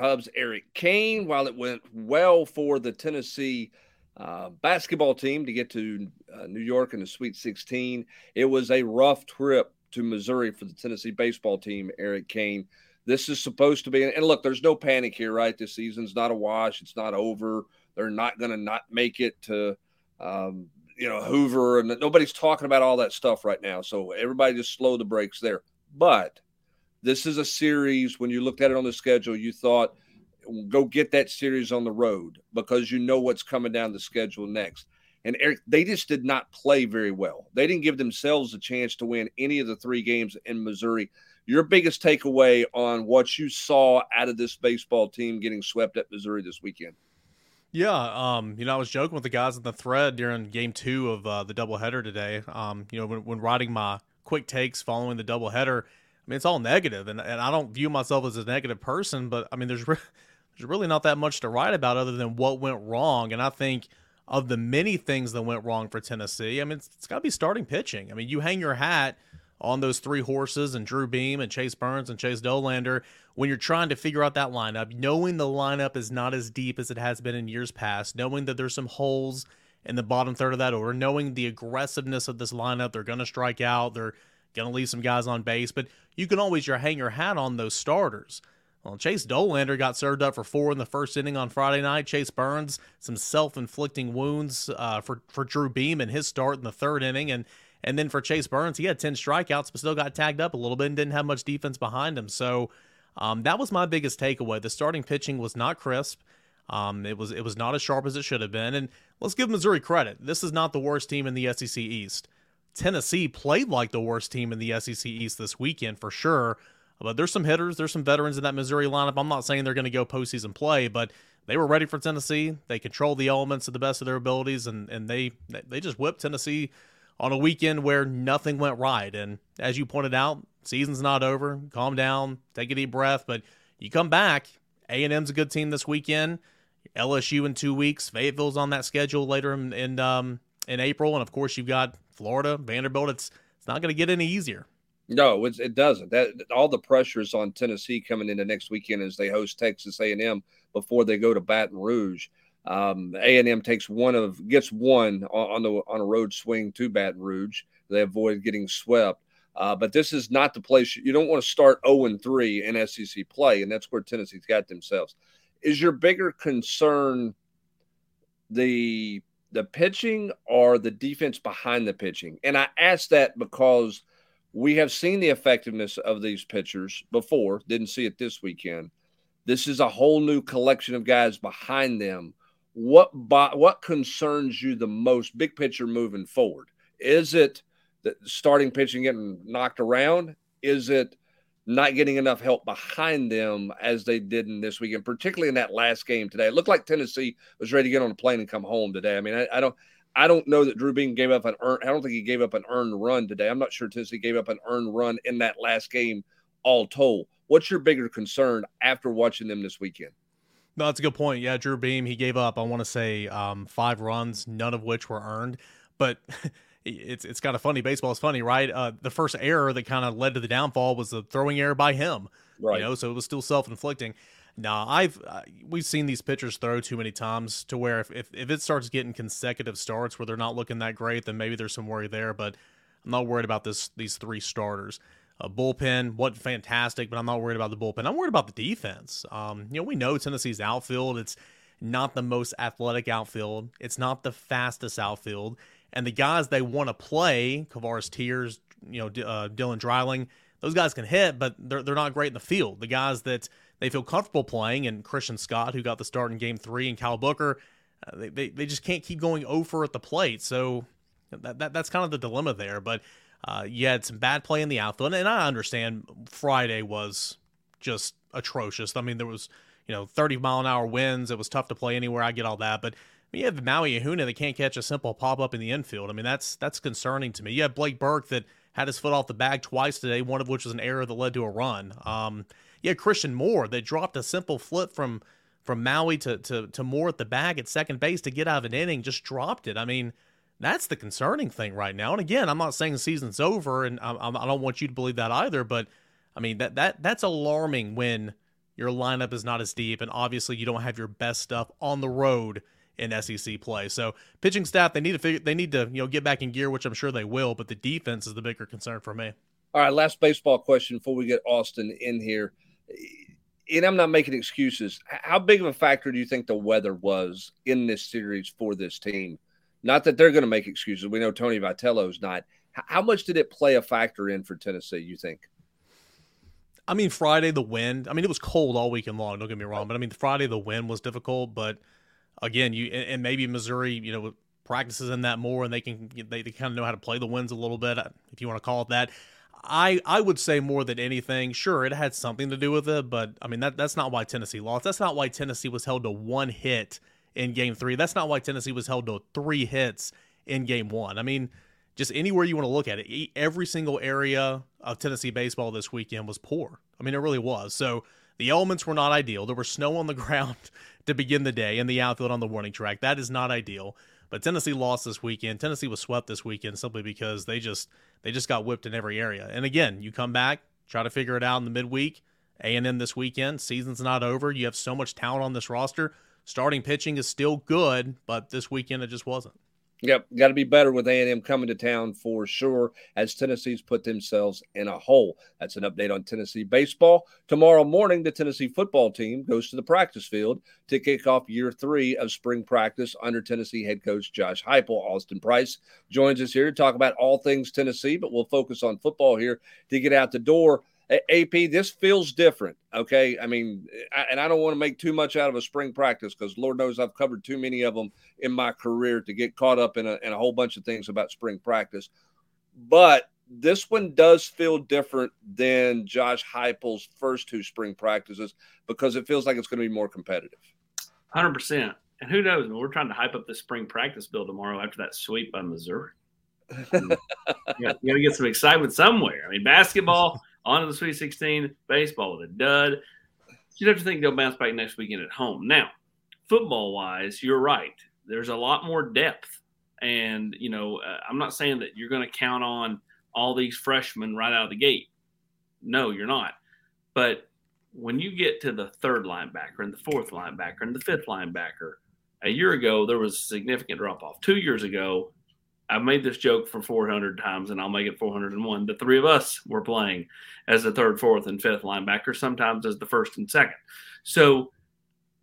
Hubbs Eric Cain. While it went well for the Tennessee uh, basketball team to get to uh, New York in the Sweet 16, it was a rough trip to Missouri for the Tennessee baseball team, Eric Cain. This is supposed to be, and look, there's no panic here, right? This season's not a wash. It's not over. They're not going to not make it to, um, you know, Hoover, and nobody's talking about all that stuff right now. So everybody just slow the brakes there. But this is a series. When you looked at it on the schedule, you thought, go get that series on the road because you know what's coming down the schedule next. And Eric, they just did not play very well. They didn't give themselves a chance to win any of the three games in Missouri. Your biggest takeaway on what you saw out of this baseball team getting swept at Missouri this weekend? Yeah, um, you know, I was joking with the guys in the thread during game two of uh, the doubleheader today. Um, you know, when, when writing my quick takes following the doubleheader, I mean, it's all negative, and, and I don't view myself as a negative person, but I mean, there's re- [laughs] there's really not that much to write about other than what went wrong. And I think of the many things that went wrong for Tennessee, I mean, it's, it's got to be starting pitching. I mean, you hang your hat on those three horses and Drew Beam and Chase Burns and Chase Dollander when you're trying to figure out that lineup, knowing the lineup is not as deep as it has been in years past, knowing that there's some holes in the bottom third of that order, knowing the aggressiveness of this lineup, they're going to strike out, they're going to leave some guys on base, but you can always your hang your hat on those starters. Well, Chase Dollander got served up for four in the first inning on Friday night. Chase Burns, some self-inflicting wounds uh, for for Drew Beam in his start in the third inning, and and then for Chase Burns, he had ten strikeouts, but still got tagged up a little bit and didn't have much defense behind him. So um, that was my biggest takeaway. The starting pitching was not crisp. Um, it was it was not as sharp as it should have been. And let's give Missouri credit. This is not the worst team in the SEC East. Tennessee played like the worst team in the SEC East this weekend for sure. But there's some hitters, there's some veterans in that Missouri lineup. I'm not saying they're going to go postseason play, but they were ready for Tennessee. They controlled the elements to the best of their abilities, and and they they just whipped Tennessee on a weekend where nothing went right. And as you pointed out, season's not over. Calm down, take a deep breath, but you come back. A and M's a good team this weekend. LSU in two weeks. Fayetteville's on that schedule later in in, um, in April, and of course you've got Florida, Vanderbilt. It's it's not going to get any easier. No, it doesn't. That all the pressure is on Tennessee coming into next weekend as they host Texas A&M before they go to Baton Rouge. Um, A&M takes one of gets one on, the on a road swing to Baton Rouge. They avoid getting swept. Uh, but this is not the place you don't want to start 0 and 3 in SEC play, and that's where Tennessee's got themselves. Is your bigger concern the the pitching or the defense behind the pitching? And I ask that because we have seen the effectiveness of these pitchers before, didn't see it this weekend. This is a whole new collection of guys behind them. What what concerns you the most, big picture moving forward? Is it the starting pitching getting knocked around? Is it not getting enough help behind them as they did in this weekend, particularly in that last game today? It looked like Tennessee was ready to get on a plane and come home today. I mean, I, I don't I don't know that Drew Beam gave up an earned. I don't think he gave up an earned run today. I'm not sure Tennessee gave up an earned run in that last game, all told. What's your bigger concern after watching them this weekend? No, that's a good point. Yeah, Drew Beam, he gave up. I want to say um, five runs, none of which were earned. But [laughs] it's it's kind of funny. Baseball is funny, right? Uh, the first error that kind of led to the downfall was the throwing error by him. Right. You know, so it was still self inflicting. Nah, I've uh, we've seen these pitchers throw too many times to where if, if if it starts getting consecutive starts where they're not looking that great, then maybe there's some worry there. But I'm not worried about this these three starters. A bullpen, what fantastic, but I'm not worried about the bullpen. I'm worried about the defense. Um, you know, we know Tennessee's outfield. It's not the most athletic outfield. It's not the fastest outfield. And the guys they want to play, Kavares Tears, you know, uh, Dylan Dreiling, those guys can hit, but they're they're not great in the field. The guys that they feel comfortable playing, and Christian Scott, who got the start in Game Three, and Cal Booker, uh, they, they they just can't keep going over at the plate. So that, that that's kind of the dilemma there. But uh, you had some bad play in the outfield, and I understand Friday was just atrocious. I mean, there was you know 30 mile an hour winds. It was tough to play anywhere. I get all that, but you have Maui Ahuna that can't catch a simple pop up in the infield. I mean, that's that's concerning to me. You have Blake Burke that had his foot off the bag twice today, one of which was an error that led to a run. Um, you had Christian Moore that dropped a simple flip from from Maui to, to to Moore at the bag at second base to get out of an inning, just dropped it. I mean, that's the concerning thing right now. And again, I'm not saying the season's over, and I, I don't want you to believe that either. But I mean that that that's alarming when your lineup is not as deep, and obviously you don't have your best stuff on the road in SEC play. So pitching staff, they need to figure, they need to you know get back in gear, which I'm sure they will. But the defense is the bigger concern for me. All right, last baseball question before we get Austin in here. And I'm not making excuses. How big of a factor do you think the weather was in this series for this team? Not that they're going to make excuses. We know Tony Vitello's not. How much did it play a factor in for Tennessee? You think? I mean, Friday the wind. I mean, it was cold all weekend long. Don't get me wrong, but I mean, Friday the wind was difficult. But again, you and maybe Missouri, you know, practices in that more, and they can they, they kind of know how to play the winds a little bit, uh, if you want to call it that. I I would say more than anything, sure, it had something to do with it, but I mean that that's not why Tennessee lost. That's not why Tennessee was held to one hit in game three. That's not why Tennessee was held to three hits in game one. I mean, just anywhere you want to look at it, every single area of Tennessee baseball this weekend was poor. I mean, it really was. So the elements were not ideal. There was snow on the [laughs] ground to begin the day and the outfield on the warning track. That is not ideal. But Tennessee lost this weekend. Tennessee was swept this weekend simply because they just they just got whipped in every area. And again, you come back, try to figure it out in the midweek. A&M this weekend. Season's not over. You have so much talent on this roster. Starting pitching is still good, but this weekend it just wasn't. Yep, got to be better with A&M coming to town for sure as Tennessee's put themselves in a hole. That's an update on Tennessee baseball. Tomorrow morning, the Tennessee football team goes to the practice field to kick off year three of spring practice under Tennessee head coach Josh Heupel. Austin Price joins us here to talk about all things Tennessee, but we'll focus on football here to get out the door. AP, this feels different. Okay. I mean, I, and I don't want to make too much out of a spring practice because Lord knows I've covered too many of them in my career to get caught up in a, in a whole bunch of things about spring practice. But this one does feel different than Josh Heupel's first two spring practices because it feels like it's going to be more competitive. 100%. And who knows? I mean, we're trying to hype up the spring practice bill tomorrow after that sweep by Missouri. [laughs] you got to get some excitement somewhere. I mean, basketball on to the Sweet 16, baseball with a dud. You'd have to think they'll bounce back next weekend at home. Now, football wise, you're right. There's a lot more depth. And, you know, uh, I'm not saying that you're going to count on all these freshmen right out of the gate. No, you're not. But when you get to the third linebacker and the fourth linebacker and the fifth linebacker, a year ago, there was a significant drop off. Two years ago, I've made this joke for 400 times and I'll make it 401. The three of us were playing as the third, fourth, and fifth linebacker, sometimes as the first and second. So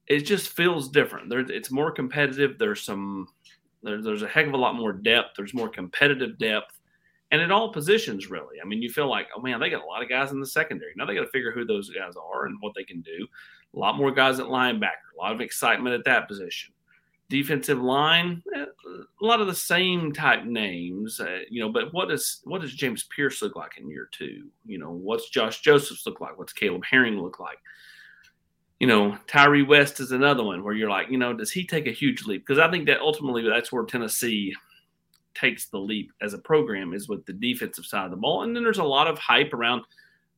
it just feels different. There, it's more competitive. There's some there, there's a heck of a lot more depth. There's more competitive depth, and in all positions, really. I mean, you feel like, oh man, they got a lot of guys in the secondary. Now they got to figure who those guys are and what they can do. A lot more guys at linebacker. A lot of excitement at that position. Defensive line, eh, a lot of the same type names, uh, you know. But what does what does James Pierce look like in year two? You know, what's Josh Josephs look like? What's Caleb Herring look like? you know, Tyree West is another one where you're like, you know, does he take a huge leap? Because I think that ultimately that's where Tennessee takes the leap as a program is with the defensive side of the ball. And then there's a lot of hype around,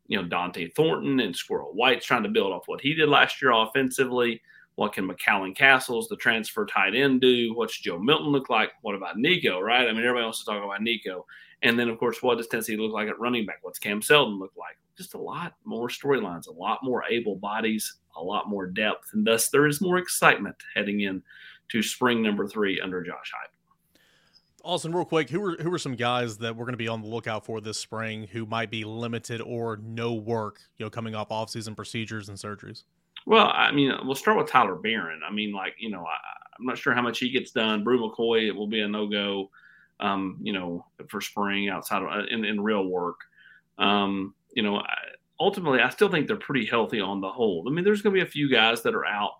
you know, Dante Thornton and Squirrel White's trying to build off what he did last year offensively. What can McCallan Castles, the transfer tight end, do? What's Joe Milton look like? What about Nico, right? I mean, everybody wants to talk about Nico. And then, of course, what does Tennessee look like at running back? What's Cam Seldon look like? Just a lot more storylines, a lot more able bodies, a lot more depth, and thus there is more excitement heading in to spring number three under Josh Heupel. Austin, real quick, who are who are some guys that we're going to be on the lookout for this spring who might be limited or no work, you know, coming off offseason procedures and surgeries? Well, I mean, we'll start with Tyler Baron. I mean, like you know, I, am not sure how much he gets done. Bru McCoy, it will be a no go, um, you know, for spring outside of in, in real work. Um, you know, I, ultimately, I still think they're pretty healthy on the whole. I mean, there's going to be a few guys that are out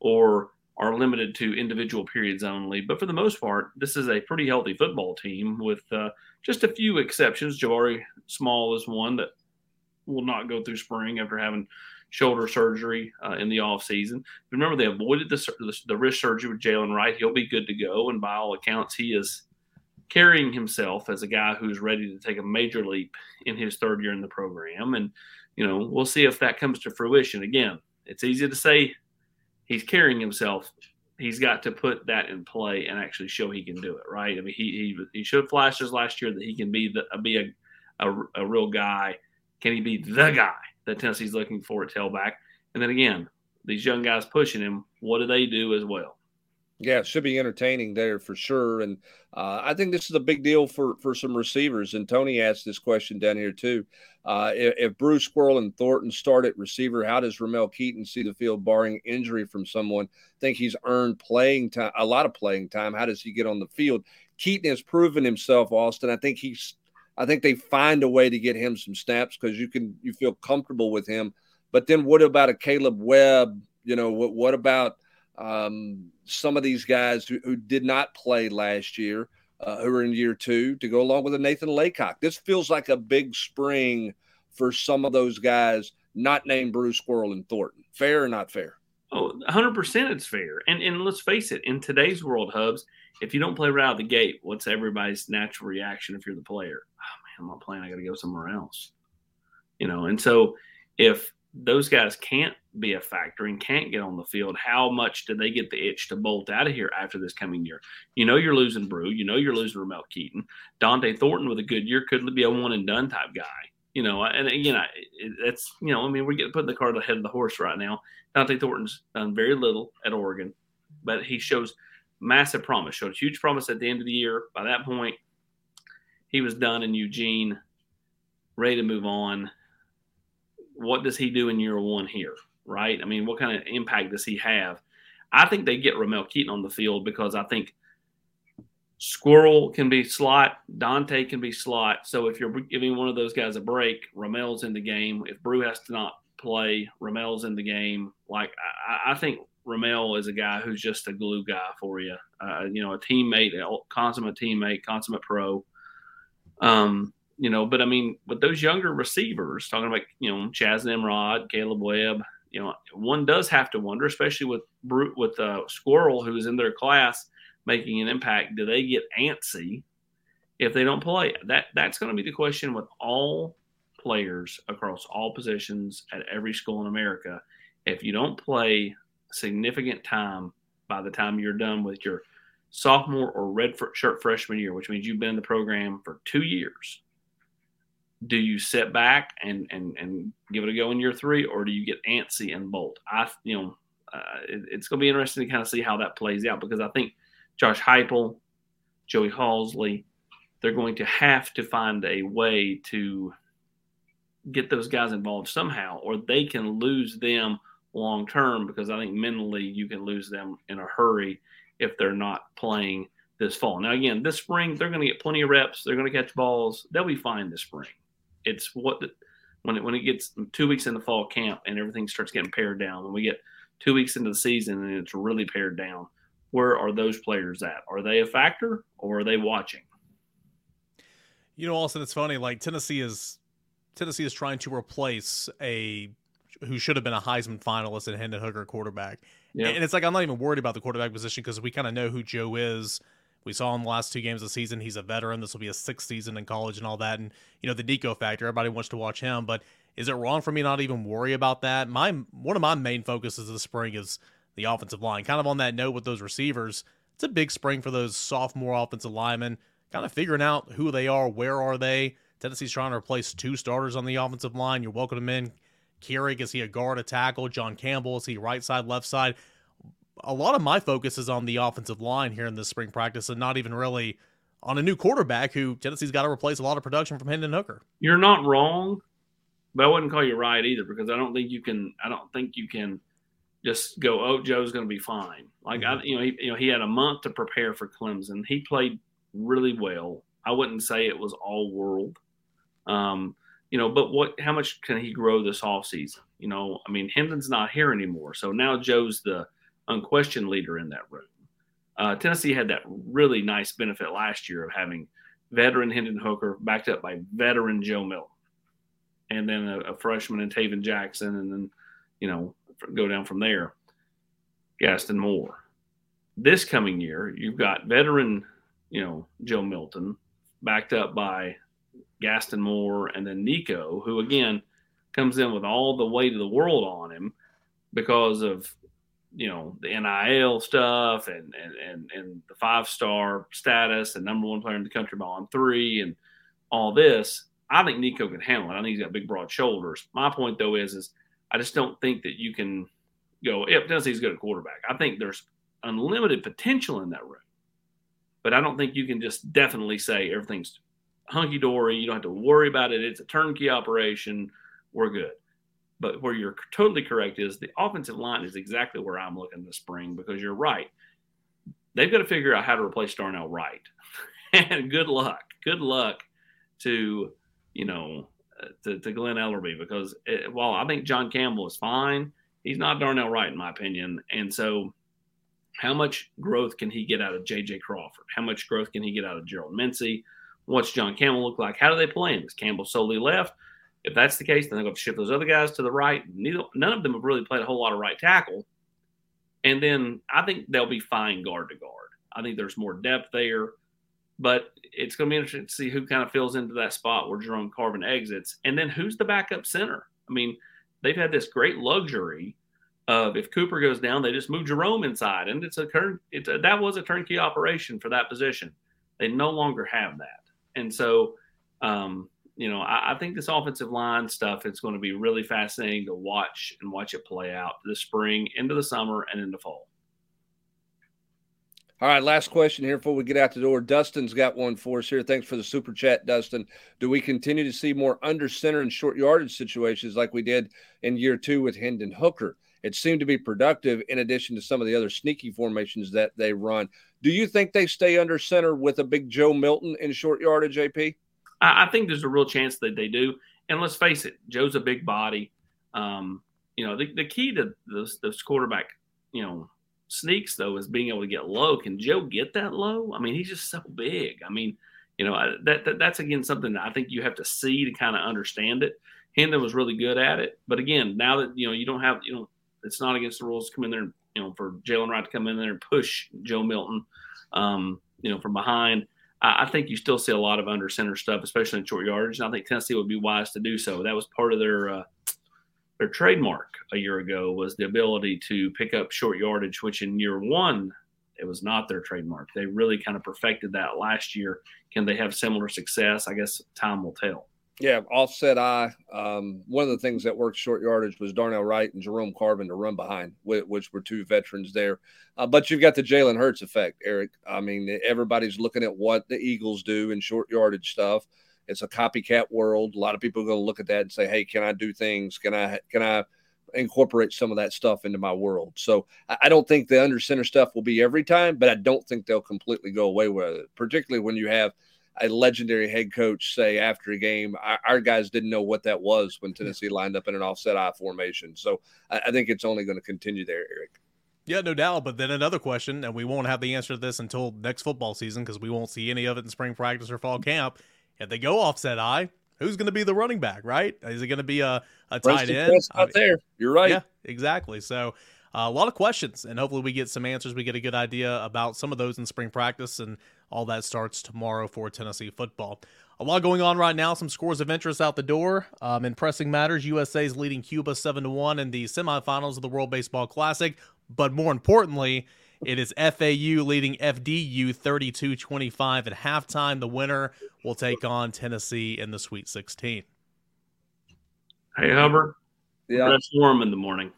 or are limited to individual periods only, but for the most part, this is a pretty healthy football team with uh, just a few exceptions. Jabari Small is one that will not go through spring after having shoulder surgery uh, in the offseason. Remember, they avoided the, the, the wrist surgery with Jaylen Wright. He'll be good to go, and by all accounts, he is carrying himself as a guy who's ready to take a major leap in his third year in the program. And, you know, we'll see if that comes to fruition. Again, it's easy to say he's carrying himself. He's got to put that in play and actually show he can do it, right? I mean, he he, he showed flashes last year that he can be the be a, a, a real guy. Can he be the guy that Tennessee's looking for at tailback? And then again, these young guys pushing him, what do they do as well? Yeah, it should be entertaining there for sure. And uh, I think this is a big deal for for some receivers. And Tony asked this question down here too. Uh, if, if, Bruce Squirrel and Thornton start at receiver, how does Ramel Keyton see the field, barring injury from someone? think he's earned playing time, a lot of playing time. How does he get on the field? Keaton has proven himself, Austin. I think he's. I think they find a way to get him some snaps because you can you feel comfortable with him. But then what about a Caleb Webb? You know what? What about um, some of these guys who, who, did not play last year, uh, who are in year two, to go along with a Nathan Leacock. This feels like a big spring for some of those guys not named Bruce Squirrel and Thornton. Fair or not fair? Oh, 100% it's fair. And and let's face it, in today's world, Hubbs, if you don't play right out the gate, what's everybody's natural reaction if you're the player? Oh, man, I'm not playing. I got to go somewhere else. You know, and so if those guys can't be a factor and can't get on the field, how much do they get the itch to bolt out of here after this coming year? You know you're losing Bru. you know you're losing Ramel Keyton. Dante Thornton with a good year could be a one and done type guy. You know, and again, I, it's you know, I mean, we're getting putting the cart ahead of the horse right now. Dante Thornton's done very little at Oregon, but he shows massive promise. Showed huge promise at the end of the year. By that point, he was done in Eugene, ready to move on what does he do in year one here, right? I mean, what kind of impact does he have? I think they get Ramel Keyton on the field because I think Squirrel can be slot, Dante can be slot. So if you're giving one of those guys a break, Ramel's in the game. If Bru has to not play, Ramel's in the game. Like I, I think Ramel is a guy who's just a glue guy for you. Uh, you know, a teammate, a consummate teammate, consummate pro. Um, you know, but I mean, with those younger receivers, talking about, you know, Chaz Nimrod, Caleb Webb, you know, one does have to wonder, especially with Brute, with uh, Squirrel, who is in their class making an impact, do they get antsy if they don't play? That That's going to be the question with all players across all positions at every school in America. If you don't play significant time by the time you're done with your sophomore or red shirt freshman year, which means you've been in the program for two years, do you sit back and and and give it a go in year three, or do you get antsy and bolt? I you know uh, it, it's going to be interesting to kind of see how that plays out because I think Josh Heupel, Joey Halzle, they're going to have to find a way to get those guys involved somehow, or they can lose them long term because I think mentally you can lose them in a hurry if they're not playing this fall. Now, again, this spring they're going to get plenty of reps. They're going to catch balls. They'll be fine this spring. It's what when it when it gets two weeks in the fall camp and everything starts getting pared down. When we get two weeks into the season and it's really pared down, where are those players at? Are they a factor or are they watching? You know, Austin, it's funny. Like Tennessee is Tennessee is trying to replace a who should have been a Heisman finalist and Hendon Hooker quarterback. Yeah. And it's like I'm not even worried about the quarterback position because we kind of know who Joe is. We saw him the last two games of the season. He's a veteran. This will be a sixth season in college and all that. And you know the Nico factor. Everybody wants to watch him, but is it wrong for me not even worry about that? My one of my main focuses this spring is the offensive line. Kind of on that note with those receivers, it's a big spring for those sophomore offensive linemen. Kind of figuring out who they are, where are they. Tennessee's trying to replace two starters on the offensive line. You're welcome them in. Keurig, is he a guard, a tackle? John Campbell, is he right side, left side? A lot of my focus is on the offensive line here in this spring practice and not even really on a new quarterback who Tennessee's got to replace a lot of production from Hendon Hooker. You're not wrong, but I wouldn't call you right either because I don't think you can. I don't think you can just go, "Oh, Joe's going to be fine." Like mm-hmm. I, you know, he, you know, he had a month to prepare for Clemson. He played really well. I wouldn't say it was all world. Um, you know, but what? How much can he grow this off season? You know, I mean, Hendon's not here anymore, so now Joe's the unquestioned leader in that room. Uh, Tennessee had that really nice benefit last year of having veteran Hendon Hooker backed up by veteran Joe Milton, and then a, a freshman in Tayven Jackson, and then you know go down from there. Gaston Moore. This coming year, you've got veteran, you know, Joe Milton, backed up by Gaston Moore, and then Nico, who again comes in with all the weight of the world on him because of you know the NIL stuff and and and, and the five star status and number one player in the country by on three and all this. I think Nico can handle it. I think he's got big broad shoulders. My point though is is I just don't think that you can go if Tennessee's good at quarterback. I think there's unlimited potential in that room. But I don't think you can just definitely say everything's hunky dory. You don't have to worry about it. It's a turnkey operation. We're good. But where you're totally correct is the offensive line is exactly where I'm looking this spring because you're right. They've got to figure out how to replace Darnell Wright. [laughs] and good luck. Good luck to, you know, uh, to, to Glen Elarbee because it, while I think John Campbell is fine, he's not Darnell Wright in my opinion. And so how much growth can he get out of JJ Crawford? How much growth can he get out of Gerald Mincey? What's John Campbell look like? How do they play him? Is Campbell solely left? If that's the case, then they're going to shift those other guys to the right. Neither, none of them have really played a whole lot of right tackle. And then I think they'll be fine guard to guard. I think there's more depth there, but it's going to be interesting to see who kind of fills into that spot where Jerome Carvin exits. And then who's the backup center? I mean, they've had this great luxury of if Cooper goes down, they just move Jerome inside, and it's a, it's a that was a turnkey operation for that position. They no longer have that. And so, um, you know, I, I, think this offensive line stuff is going to be really fascinating to watch and watch it play out this spring, into the summer, and into fall. All right, last question here before we get out the door. Dustin's got one for us here. Thanks for the super chat, Dustin. Do we continue to see more under center and short yardage situations like we did in year two with Hendon Hooker? It seemed to be productive in addition to some of the other sneaky formations that they run. Do you think they stay under center with a big Joe Milton in short yardage, JP? I, think there's a real chance that they do. And let's face it, Joe's a big body. Um, you know, the, the key to this, this quarterback, you know, sneaks though is being able to get low. Can Joe get that low? I mean, he's just so big. I mean, you know, that, that that's again something that I think you have to see to kind of understand it. Hendon was really good at it, but again, now that you know you don't have you know it's not against the rules to come in there and you know for Jaylen Wright to come in there and push Joe Milton, um, you know from behind. I, I, think you still see a lot of under center stuff, especially in short yardage. And I think Tennessee would be wise to do so. That was part of their uh, their trademark a year ago was the ability to pick up short yardage, which in year one it was not their trademark. They really kind of perfected that last year. Can they have similar success? I guess time will tell. Yeah, offset I. Um, one of the things that worked short yardage was Darnell Wright and Jerome Carvin to run behind, which were two veterans there. Uh, but you've got the Jalen Hurts effect, Eric. I mean, everybody's looking at what the Eagles do in short yardage stuff. It's a copycat world. A lot of people are going to look at that and say, "Hey, can I do things? Can I can I incorporate some of that stuff into my world. So I don't think the under center stuff will be every time, but I don't think they'll completely go away with it, particularly when you have a legendary head coach say after a game, our, our guys didn't know what that was when Tennessee lined up in an offset I formation. So I, I think it's only going to continue there, Eric. Yeah, no doubt. But then another question, and we won't have the answer to this until next football season because we won't see any of it in spring practice or fall camp. If they go offset I, who's going to be the running back, right? Is it going to be a, a tight end? Out there. You're right. Yeah, exactly. So uh, a lot of questions, and hopefully we get some answers. We get a good idea about some of those in spring practice, and all that starts tomorrow for Tennessee football. A lot going on right now. Some scores of interest out the door. Um, in pressing matters, USA is leading Cuba seven to one in the semifinals of the World Baseball Classic. But more importantly, it is FAU leading FDU 32-25 at halftime. The winner will take on Tennessee in the Sweet 16. Hey Hubbard, yeah, dress warm in the morning.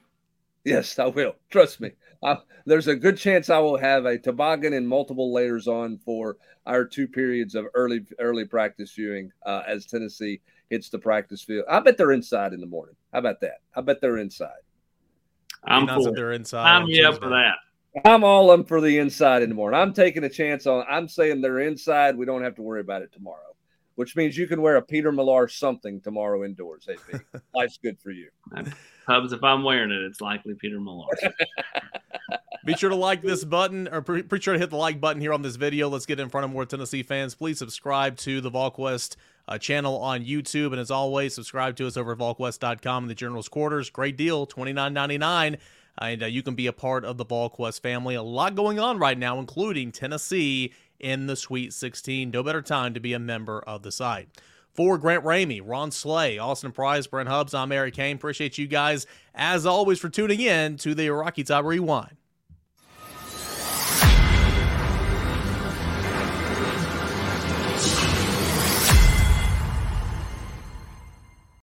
Yes, I will. Trust me. I, there's a good chance I will have a toboggan and multiple layers on for our two periods of early early practice viewing uh, as Tennessee hits the practice field. I bet they're inside in the morning. How about that? I bet they're inside. I'm for they're inside. I'm yeah for that. I'm all in for the inside in the morning. I'm taking a chance on. I'm saying they're inside. We don't have to worry about it tomorrow, which means you can wear a Peter Millar something tomorrow indoors. AP, [laughs] life's good for you. Hubbs, if I'm wearing it, it's likely Peter Millar. [laughs] Be sure to like this button, or pre- be sure to hit the like button here on this video. Let's get in front of more Tennessee fans. Please subscribe to the VolQuest uh, channel on YouTube, and as always, subscribe to us over at VolQuest.com in the General's Quarters. Great deal, twenty nine ninety nine, and uh, you can be a part of the VolQuest family. A lot going on right now, including Tennessee in the Sweet 16. No better time to be a member of the site. For Grant Ramey, Ron Slay, Austin Price, Brent Hubbs, I'm Eric Cain. Appreciate you guys, as always, for tuning in to the Rocky Top Rewind.